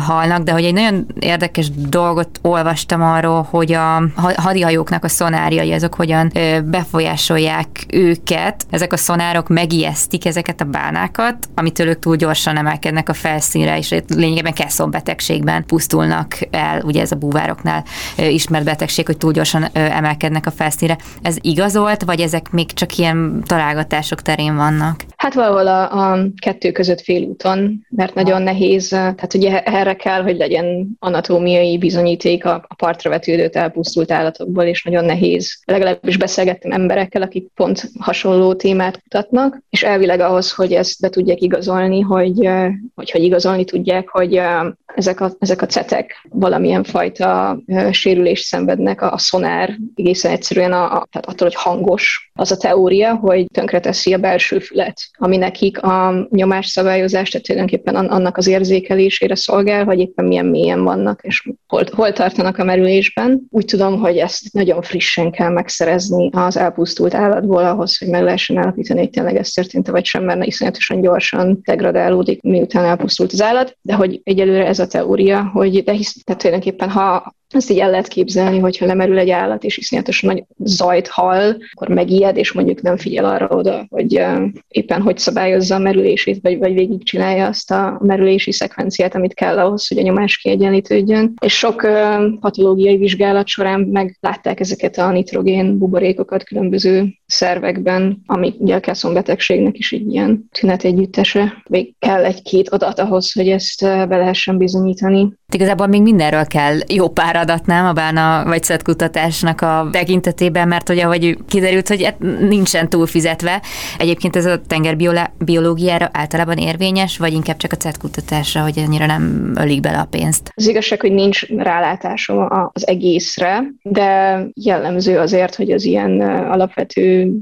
halnak, de hogy egy nagyon érdekes dolgot olvastam arról, hogy a hadihajóknak a szonárjai, azok hogyan hogyan befolyásolják őket, ezek a szonárok megijesztik ezeket a bánákat, amitől ők túl gyorsan emelkednek a felszínre, és lényegében betegségben pusztulnak el, ugye ez a búvároknál ismert betegség, hogy túl gyorsan emelkednek a felszínre. Ez igazolt, vagy ezek még csak ilyen találgatások terén vannak? Hát valahol a, a kettő között félúton, mert nagyon nehéz, tehát ugye erre kell, hogy legyen anatómiai bizonyíték a, a partra vetődött elpusztult állatokból, és nagyon nehéz. Legalábbis beszélgettem emberekkel, akik pont hasonló témát kutatnak, és elvileg ahhoz, hogy ezt be tudják igazolni, hogy, hogy, hogy igazolni tudják, hogy ezek a, ezek a cetek valamilyen fajta sérülést szenvednek, a, a szonár egészen egyszerűen a, a, tehát attól, hogy hangos. Az a teória, hogy tönkreteszi a belső fület, ami nekik a szabályozás, tehát tulajdonképpen annak az érzékelésére szolgál, hogy éppen milyen mélyen vannak, és hol, hol tartanak a merülésben. Úgy tudom, hogy ezt nagyon frissen kell megszerezni az elpusztult állatból ahhoz, hogy meg lehessen állapítani, hogy tényleg ez történt vagy sem, mert iszonyatosan gyorsan degradálódik, miután elpusztult az állat, de hogy egyelőre ez a teória, hogy de hisz, tehát tulajdonképpen ha ezt így el lehet képzelni, hogyha lemerül egy állat, és iszonyatosan nagy zajt hall, akkor megijed, és mondjuk nem figyel arra oda, hogy éppen hogy szabályozza a merülését, vagy, vagy végigcsinálja azt a merülési szekvenciát, amit kell ahhoz, hogy a nyomás kiegyenlítődjön. És sok patológiai vizsgálat során meglátták ezeket a nitrogén buborékokat különböző szervekben, ami ugye a betegségnek is egy ilyen tünet együttese. Még kell egy-két adat ahhoz, hogy ezt be lehessen bizonyítani. Igazából még mindenről kell jó pár adat, nem? A bána vagy kutatásnak a tekintetében, mert hogy ahogy kiderült, hogy nincsen túlfizetve. Egyébként ez a tengerbiológiára általában érvényes, vagy inkább csak a kutatásra, hogy annyira nem ölik bele a pénzt? Az igazság, hogy nincs rálátásom az egészre, de jellemző azért, hogy az ilyen alapvető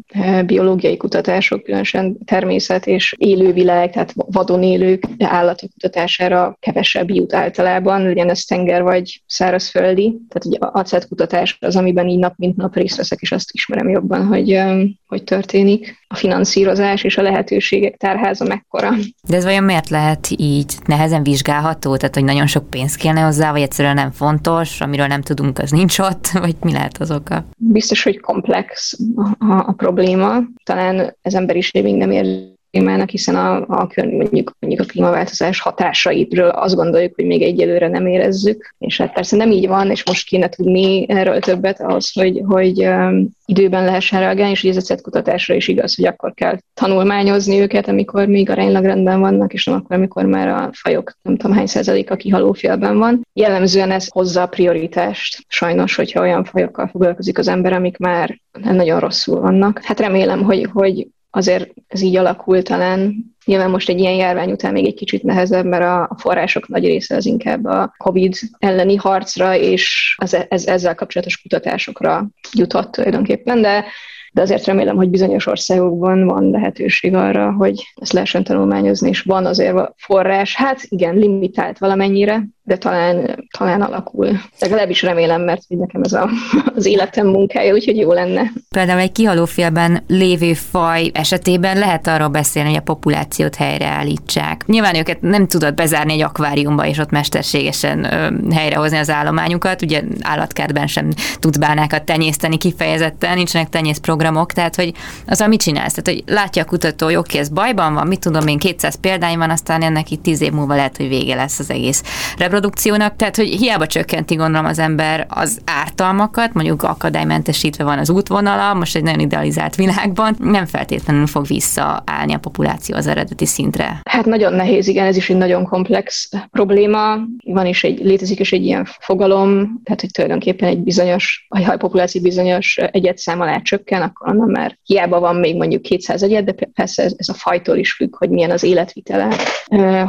biológiai kutatások, különösen természet és élővilág, tehát vadon élők állatok kutatására kevesebb jut általában van, legyen ez tenger vagy szárazföldi. Tehát ugye a acetkutatás az, amiben így nap mint nap részt veszek, és azt ismerem jobban, hogy hogy történik. A finanszírozás és a lehetőségek tárháza mekkora. De ez vajon miért lehet így nehezen vizsgálható? Tehát, hogy nagyon sok pénz kéne hozzá, vagy egyszerűen nem fontos, amiről nem tudunk, az nincs ott, vagy mi lehet az oka? Biztos, hogy komplex a, a, a probléma. Talán ez emberiség még nem ér témának, hiszen a, a mondjuk, mondjuk a klímaváltozás hatásaitről azt gondoljuk, hogy még egyelőre nem érezzük, és hát persze nem így van, és most kéne tudni erről többet ahhoz, hogy, hogy um, időben lehessen reagálni, és hogy ez a kutatásra is igaz, hogy akkor kell tanulmányozni őket, amikor még aránylag rendben vannak, és nem akkor, amikor már a fajok nem tudom hány százalék a kihalófélben van. Jellemzően ez hozza a prioritást, sajnos, hogyha olyan fajokkal foglalkozik az ember, amik már nagyon rosszul vannak. Hát remélem, hogy, hogy azért ez így alakul talán. Nyilván most egy ilyen járvány után még egy kicsit nehezebb, mert a források nagy része az inkább a COVID elleni harcra és az, e, ez, ezzel kapcsolatos kutatásokra jutott tulajdonképpen, de de azért remélem, hogy bizonyos országokban van lehetőség arra, hogy ezt lehessen tanulmányozni, és van azért forrás, hát igen, limitált valamennyire, de talán, talán alakul. Legalábbis remélem, mert nekem ez a, az életem munkája, úgyhogy jó lenne. Például egy kihalófélben lévő faj esetében lehet arról beszélni, hogy a populációt helyreállítsák. Nyilván őket nem tudod bezárni egy akváriumba, és ott mesterségesen ö, helyrehozni az állományukat. Ugye állatkertben sem tudsz bánákat tenyészteni kifejezetten, nincsenek tenyészprogramok, tehát hogy az, amit csinálsz, tehát hogy látja a kutató, jó, ez bajban van, mit tudom én, 200 példány van, aztán ennek itt 10 év múlva lehet, hogy vége lesz az egész reprodukciónak, tehát hogy hiába csökkenti gondolom az ember az ártalmakat, mondjuk akadálymentesítve van az útvonala, most egy nagyon idealizált világban, nem feltétlenül fog visszaállni a populáció az eredeti szintre. Hát nagyon nehéz, igen, ez is egy nagyon komplex probléma. Van is egy, létezik is egy ilyen fogalom, tehát hogy tulajdonképpen egy bizonyos, ha a populáció bizonyos egyetszám alá csökken, akkor onnan már hiába van még mondjuk 200 egyet, de persze ez, ez a fajtól is függ, hogy milyen az életvitele,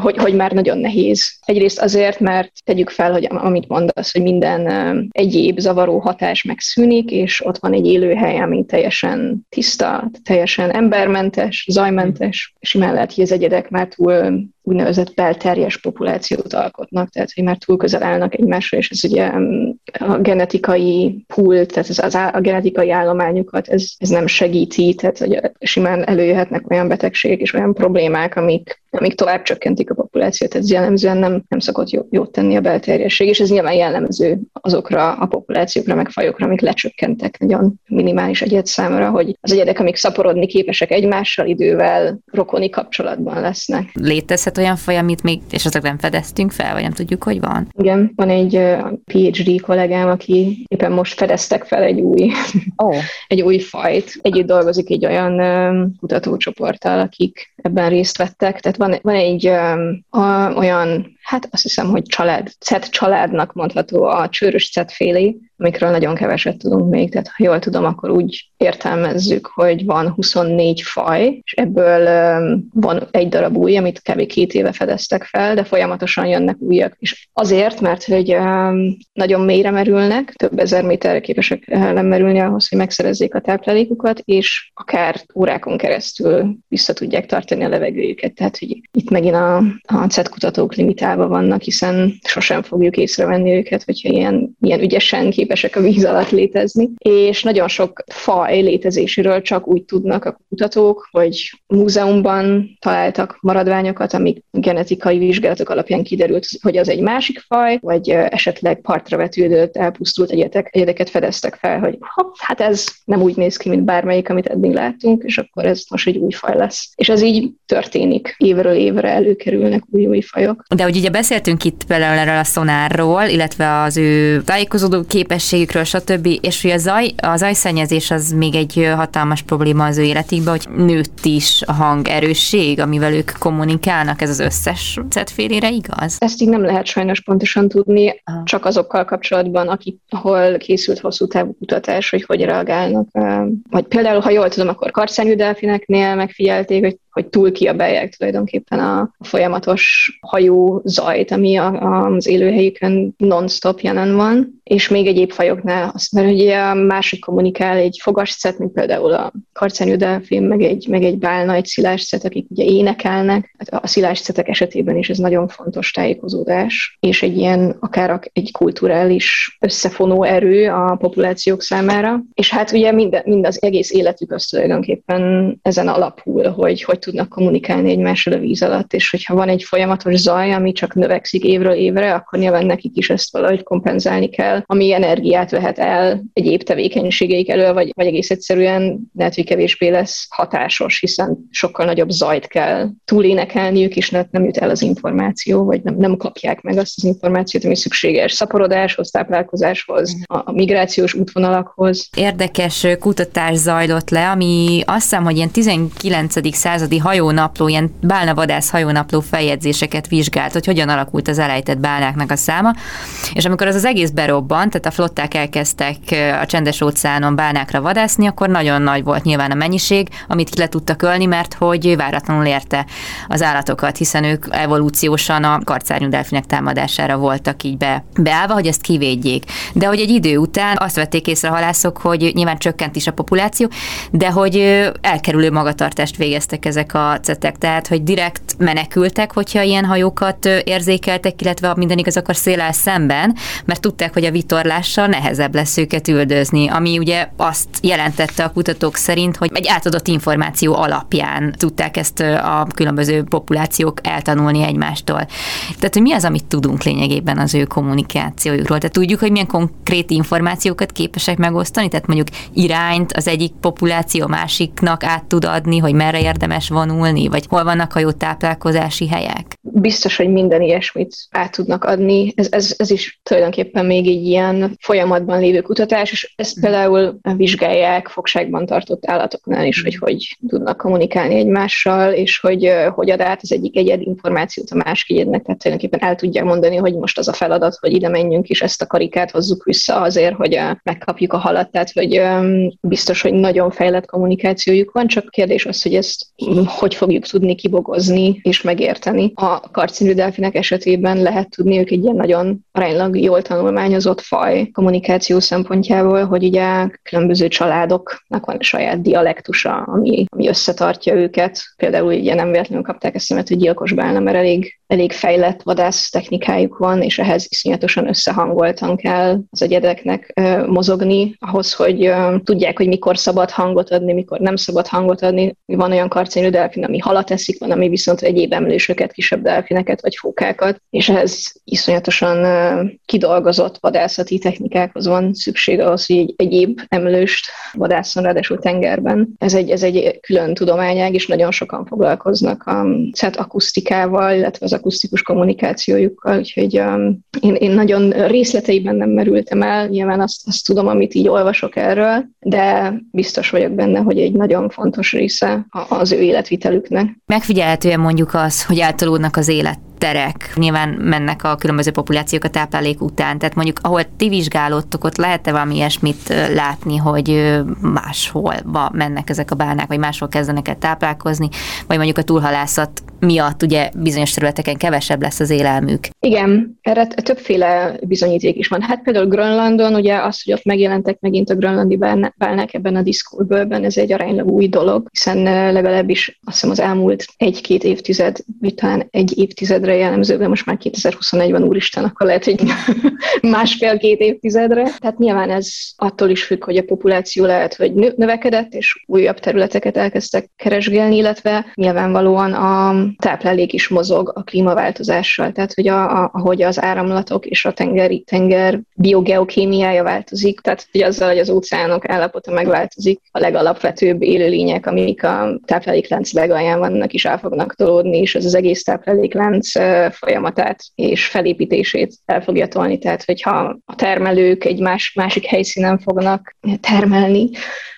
hogy, hogy már nagyon nehéz. Egyrészt azért, mert mert tegyük fel, hogy amit mondasz, hogy minden egyéb zavaró hatás megszűnik, és ott van egy élőhely, ami teljesen tiszta, teljesen embermentes, zajmentes, és imán lehet, hogy az egyedek már túl úgynevezett belterjes populációt alkotnak, tehát hogy már túl közel állnak egymásra, és ez ugye a genetikai pool, tehát ez az a genetikai állományukat ez, ez nem segíti, tehát hogy simán előjöhetnek olyan betegségek és olyan problémák, amik, amik tovább csökkentik a populációt, tehát ez jellemzően nem, nem szokott jó, jót tenni a belterjesség, és ez nyilván jellemző azokra a populációkra, meg fajokra, amik lecsökkentek nagyon minimális egyet számra, hogy az egyedek, amik szaporodni képesek egymással idővel, rokoni kapcsolatban lesznek. Létezhet olyan faj, amit még esetleg nem fedeztünk fel, vagy nem tudjuk, hogy van? Igen, van egy PhD kollégám, aki éppen most fedeztek fel egy új, oh. egy új fajt. Együtt dolgozik egy olyan kutatócsoporttal, akik ebben részt vettek. Tehát van, van egy olyan hát azt hiszem, hogy család, cet családnak mondható a csőrös cet félé, amikről nagyon keveset tudunk még, tehát ha jól tudom, akkor úgy értelmezzük, hogy van 24 faj, és ebből van egy darab új, amit kb. két éve fedeztek fel, de folyamatosan jönnek újak. És azért, mert hogy nagyon mélyre merülnek, több ezer méterre képesek lemerülni ahhoz, hogy megszerezzék a táplálékukat, és akár órákon keresztül vissza tudják tartani a levegőjüket. Tehát, hogy itt megint a, a CET kutatók limitálva vannak, hiszen sosem fogjuk észrevenni őket, hogyha ilyen, ilyen ügyesen képesek a víz alatt létezni, és nagyon sok faj létezéséről csak úgy tudnak a kutatók, hogy múzeumban találtak maradványokat, amik genetikai vizsgálatok alapján kiderült, hogy az egy másik faj, vagy esetleg partra vetődött, elpusztult egyetek, egyedeket fedeztek fel, hogy ha, hát ez nem úgy néz ki, mint bármelyik, amit eddig láttunk, és akkor ez most egy új faj lesz. És ez így történik. Évről évre előkerülnek új-új fajok. De ugye beszéltünk itt például erről a szonárról, illetve az ő tájékozódó képes képességükről, stb. És hogy a, zaj, a zajszennyezés az még egy hatalmas probléma az ő életükben, hogy nőtt is a hangerősség, amivel ők kommunikálnak, ez az összes cetfélére igaz? Ezt így nem lehet sajnos pontosan tudni, Aha. csak azokkal kapcsolatban, akik, ahol készült hosszú távú kutatás, hogy hogy reagálnak. Vagy például, ha jól tudom, akkor karcányú delfineknél megfigyelték, hogy hogy túl kiabálják tulajdonképpen a folyamatos hajó zajt, ami a, az élőhelyükön non-stop jelen van, és még egyéb fajoknál azt mert ugye másik kommunikál egy fogascet, mint például a karcenyű delfin, meg egy, meg egy bálna, egy szilásscet, akik ugye énekelnek. Hát a szilásscetek esetében is ez nagyon fontos tájékozódás, és egy ilyen akár egy kulturális összefonó erő a populációk számára. És hát ugye mind, mind az egész életük az tulajdonképpen ezen alapul, hogy hogy tudnak kommunikálni egymással a víz alatt, és hogyha van egy folyamatos zaj, ami csak növekszik évről évre, akkor nyilván nekik is ezt valahogy kompenzálni kell, ami energiát vehet el egyéb tevékenységeik elől, vagy, vagy egész egyszerűen lehet, hogy kevésbé lesz hatásos, hiszen sokkal nagyobb zajt kell túlénekelniük, és nem, nem jut el az információ, vagy nem, nem kapják meg azt az információt, ami szükséges szaporodáshoz, táplálkozáshoz, a, a migrációs útvonalakhoz. Érdekes kutatás zajlott le, ami azt hiszem, hogy ilyen 19. századi nemzeti hajónapló, ilyen bálnavadász hajónapló feljegyzéseket vizsgált, hogy hogyan alakult az elejtett bálnáknak a száma, és amikor az az egész berobbant, tehát a flották elkezdtek a csendes óceánon bálnákra vadászni, akkor nagyon nagy volt nyilván a mennyiség, amit le tudtak ölni, mert hogy váratlanul érte az állatokat, hiszen ők evolúciósan a karcárnyú delfinek támadására voltak így be, beállva, hogy ezt kivédjék. De hogy egy idő után azt vették észre a halászok, hogy nyilván csökkent is a populáció, de hogy elkerülő magatartást végeztek ezek a cetek, tehát hogy direkt menekültek, hogyha ilyen hajókat érzékeltek, illetve minden igaz, akkor szélel szemben, mert tudták, hogy a vitorlással nehezebb lesz őket üldözni, ami ugye azt jelentette a kutatók szerint, hogy egy átadott információ alapján tudták ezt a különböző populációk eltanulni egymástól. Tehát, hogy mi az, amit tudunk lényegében az ő kommunikációjukról? Tehát tudjuk, hogy milyen konkrét információkat képesek megosztani, tehát mondjuk irányt az egyik populáció másiknak át tud adni, hogy merre érdemes vonulni, vagy hol vannak a jó táplálkozási helyek? Biztos, hogy minden ilyesmit át tudnak adni. Ez, ez, ez is tulajdonképpen még egy ilyen folyamatban lévő kutatás, és ezt például vizsgálják fogságban tartott állatoknál is, hogy hogy tudnak kommunikálni egymással, és hogy hogy ad át az egyik egyed információt a másik egyednek, tehát tulajdonképpen el tudják mondani, hogy most az a feladat, hogy ide menjünk, és ezt a karikát hozzuk vissza azért, hogy megkapjuk a halat, tehát hogy biztos, hogy nagyon fejlett kommunikációjuk van, csak kérdés az, hogy ezt hogy fogjuk tudni kibogozni és megérteni. A karcinű delfinek esetében lehet tudni ők egy ilyen nagyon aránylag jól tanulmányozott faj kommunikáció szempontjából, hogy ugye különböző családoknak van a saját dialektusa, ami, ami összetartja őket. Például ugye nem véletlenül kapták a hogy gyilkos bálna, mert elég elég fejlett vadász technikájuk van, és ehhez iszonyatosan összehangoltan kell az egyedeknek mozogni, ahhoz, hogy tudják, hogy mikor szabad hangot adni, mikor nem szabad hangot adni. Van olyan karcénű delfin, ami halat eszik, van, ami viszont egyéb emlősöket, kisebb delfineket vagy fókákat, és ehhez iszonyatosan kidolgozott vadászati technikákhoz van szükség ahhoz, hogy egy egyéb emlőst vadászon, ráadásul tengerben. Ez egy, ez egy külön tudományág, és nagyon sokan foglalkoznak a hát akusztikával, illetve az akusztikus kommunikációjukkal, úgyhogy um, én, én nagyon részleteiben nem merültem el, nyilván azt, azt tudom, amit így olvasok erről, de biztos vagyok benne, hogy egy nagyon fontos része az ő életvitelüknek. Megfigyelhetően mondjuk az, hogy átolódnak az élet terek nyilván mennek a különböző populációk a táplálék után. Tehát mondjuk, ahol ti vizsgálódtok, ott lehet-e valami ilyesmit látni, hogy máshol mennek ezek a bálnák, vagy máshol kezdenek el táplálkozni, vagy mondjuk a túlhalászat miatt ugye bizonyos területeken kevesebb lesz az élelmük. Igen, erre többféle bizonyíték is van. Hát például Grönlandon, ugye az, hogy ott megjelentek megint a grönlandi bálnák ebben a diszkóbőlben, ez egy aránylag új dolog, hiszen legalábbis azt hiszem az elmúlt egy-két évtized, vagy talán egy évtizedre jellemző, de most már 2021-ben úristen, akkor lehet, hogy másfél-két évtizedre. Tehát nyilván ez attól is függ, hogy a populáció lehet, hogy növekedett, és újabb területeket elkezdtek keresgélni, illetve nyilvánvalóan a táplálék is mozog a klímaváltozással, tehát hogy a, a, ahogy az áramlatok és a tengeri, tenger biogeokémiája változik, tehát hogy azzal, hogy az óceánok állapota megváltozik, a legalapvetőbb élőlények, amik a tápláléklánc legalján vannak, is el fognak tolódni, és az az egész tápláléklánc folyamatát és felépítését el fogja tolni. Tehát, hogyha a termelők egy más, másik helyszínen fognak termelni,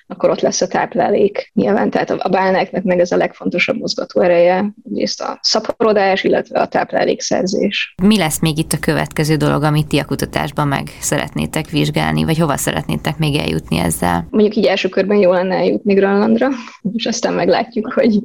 akkor ott lesz a táplálék nyilván, tehát a bálnáknak meg ez a legfontosabb mozgató ereje, egyrészt a szaporodás, illetve a táplálékszerzés. Mi lesz még itt a következő dolog, amit ti a kutatásban meg szeretnétek vizsgálni, vagy hova szeretnétek még eljutni ezzel? Mondjuk így első körben jó lenne eljutni Grönlandra, és aztán meglátjuk, hogy,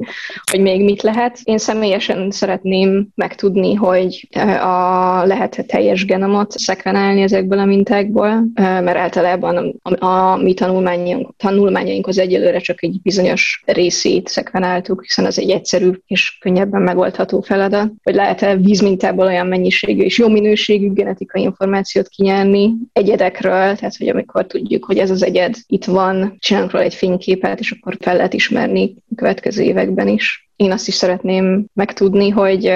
hogy még mit lehet. Én személyesen szeretném megtudni, hogy a lehet teljes genomot szekvenálni ezekből a mintákból, mert általában a, a mi tanulmányunk, tanul tanulmányainkhoz egyelőre csak egy bizonyos részét szekvenáltuk, hiszen az egy egyszerű és könnyebben megoldható feladat, hogy lehet-e vízmintából olyan mennyiségű és jó minőségű genetikai információt kinyerni egyedekről, tehát hogy amikor tudjuk, hogy ez az egyed itt van, csinálunk róla egy fényképet, és akkor fel lehet ismerni a következő években is én azt is szeretném megtudni, hogy,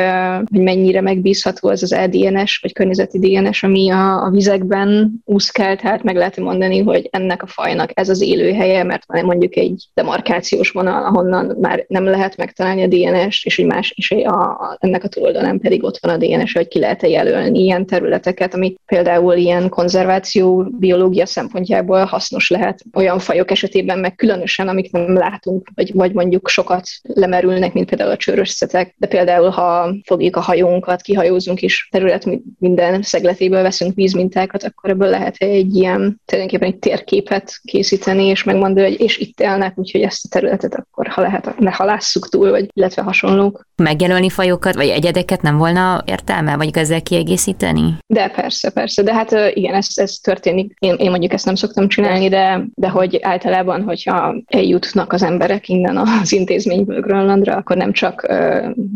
hogy mennyire megbízható az az EDNS, vagy környezeti DNS, ami a, a vizekben úszkál, tehát meg lehet mondani, hogy ennek a fajnak ez az élőhelye, mert van mondjuk egy demarkációs vonal, ahonnan már nem lehet megtalálni a DNS-t, és egy más, és a, a, ennek a túloldalán pedig ott van a DNS, hogy ki lehet jelölni ilyen területeket, ami például ilyen konzerváció biológia szempontjából hasznos lehet olyan fajok esetében, meg különösen, amik nem látunk, vagy, vagy mondjuk sokat lemerülnek mint például a csőrösszetek, de például, ha fogjuk a hajónkat, kihajózunk is terület minden szegletéből veszünk vízmintákat, akkor ebből lehet egy ilyen tulajdonképpen egy térképet készíteni, és megmondani, hogy és itt élnek, úgyhogy ezt a területet akkor, ha lehet, ne halásszuk túl, vagy illetve hasonlók. Megjelölni fajokat, vagy egyedeket nem volna értelme, vagy ezzel kiegészíteni? De persze, persze, de hát igen, ez, ez történik. Én, én mondjuk ezt nem szoktam csinálni, de, de hogy általában, hogyha eljutnak az emberek innen az intézményből Grönlandra, akkor nem csak,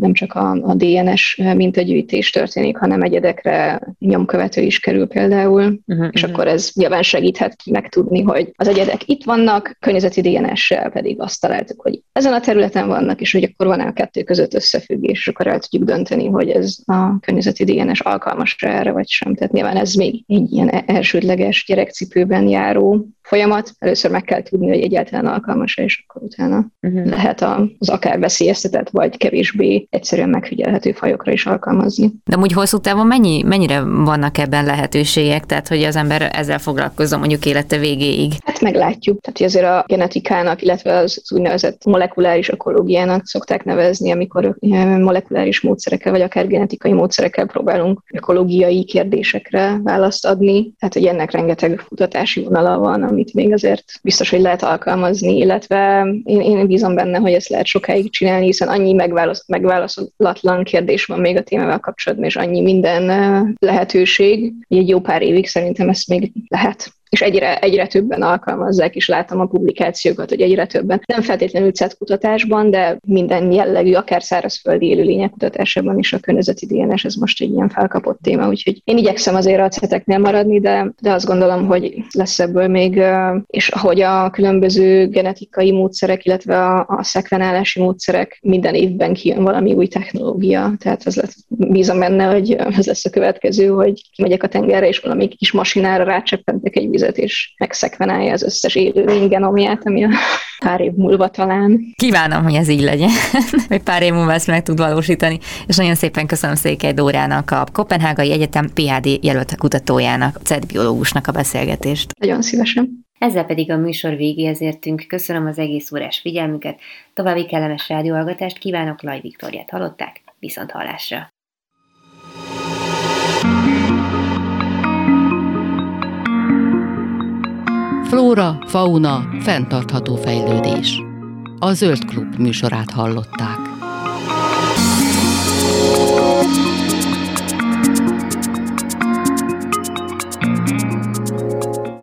nem csak a, a DNS mintagyűjtés történik, hanem egyedekre nyomkövető is kerül például, uh-huh, és uh-huh. akkor ez nyilván segíthet megtudni, hogy az egyedek itt vannak, környezeti DNS-sel pedig azt találtuk, hogy ezen a területen vannak, és hogy akkor van a kettő között összefüggés, és akkor el tudjuk dönteni, hogy ez a környezeti DNS alkalmas erre, vagy sem. Tehát nyilván ez még egy ilyen elsődleges gyerekcipőben járó folyamat. Először meg kell tudni, hogy egyáltalán alkalmas és akkor utána uh-huh. lehet az akár veszélyeztetett, vagy kevésbé egyszerűen megfigyelhető fajokra is alkalmazni. De úgy hosszú távon mennyi, mennyire vannak ebben lehetőségek, tehát hogy az ember ezzel foglalkozza mondjuk élete végéig? Hát meglátjuk. Tehát azért a genetikának, illetve az, az úgynevezett molekuláris ökológiának szokták nevezni, amikor molekuláris módszerekkel, vagy akár genetikai módszerekkel próbálunk ökológiai kérdésekre választ adni. Tehát, hogy ennek rengeteg kutatási vonala van, ami amit még azért biztos, hogy lehet alkalmazni, illetve én, én bízom benne, hogy ezt lehet sokáig csinálni, hiszen annyi megválasz, megválaszolatlan kérdés van még a témával kapcsolatban, és annyi minden lehetőség, hogy egy jó pár évig szerintem ezt még lehet és egyre, egyre többen alkalmazzák, és látom a publikációkat, hogy egyre többen. Nem feltétlenül CET kutatásban, de minden jellegű, akár szárazföldi élőlények kutatásában is a környezeti DNS, ez most egy ilyen felkapott téma, úgyhogy én igyekszem azért a CET-eknél maradni, de, de azt gondolom, hogy lesz ebből még, és ahogy a különböző genetikai módszerek, illetve a, a szekvenálási módszerek minden évben kijön valami új technológia, tehát az lesz, bízom benne, hogy ez lesz a következő, hogy kimegyek a tengerre, és valami kis masinára rácseppentek egy vizet, és megszekvenálja az összes élőlény genomját, ami a pár év múlva talán. Kívánom, hogy ez így legyen, hogy pár év múlva ezt meg tud valósítani, és nagyon szépen köszönöm Székely Dórának, a Kopenhágai Egyetem PhD jelölt kutatójának, a CED biológusnak a beszélgetést. Nagyon szívesen. Ezzel pedig a műsor végéhez értünk. Köszönöm az egész órás figyelmüket, további kellemes rádióhallgatást kívánok, Laj Viktoriát hallották, viszont hallásra. Flóra, fauna, fenntartható fejlődés. A Zöld Klub műsorát hallották.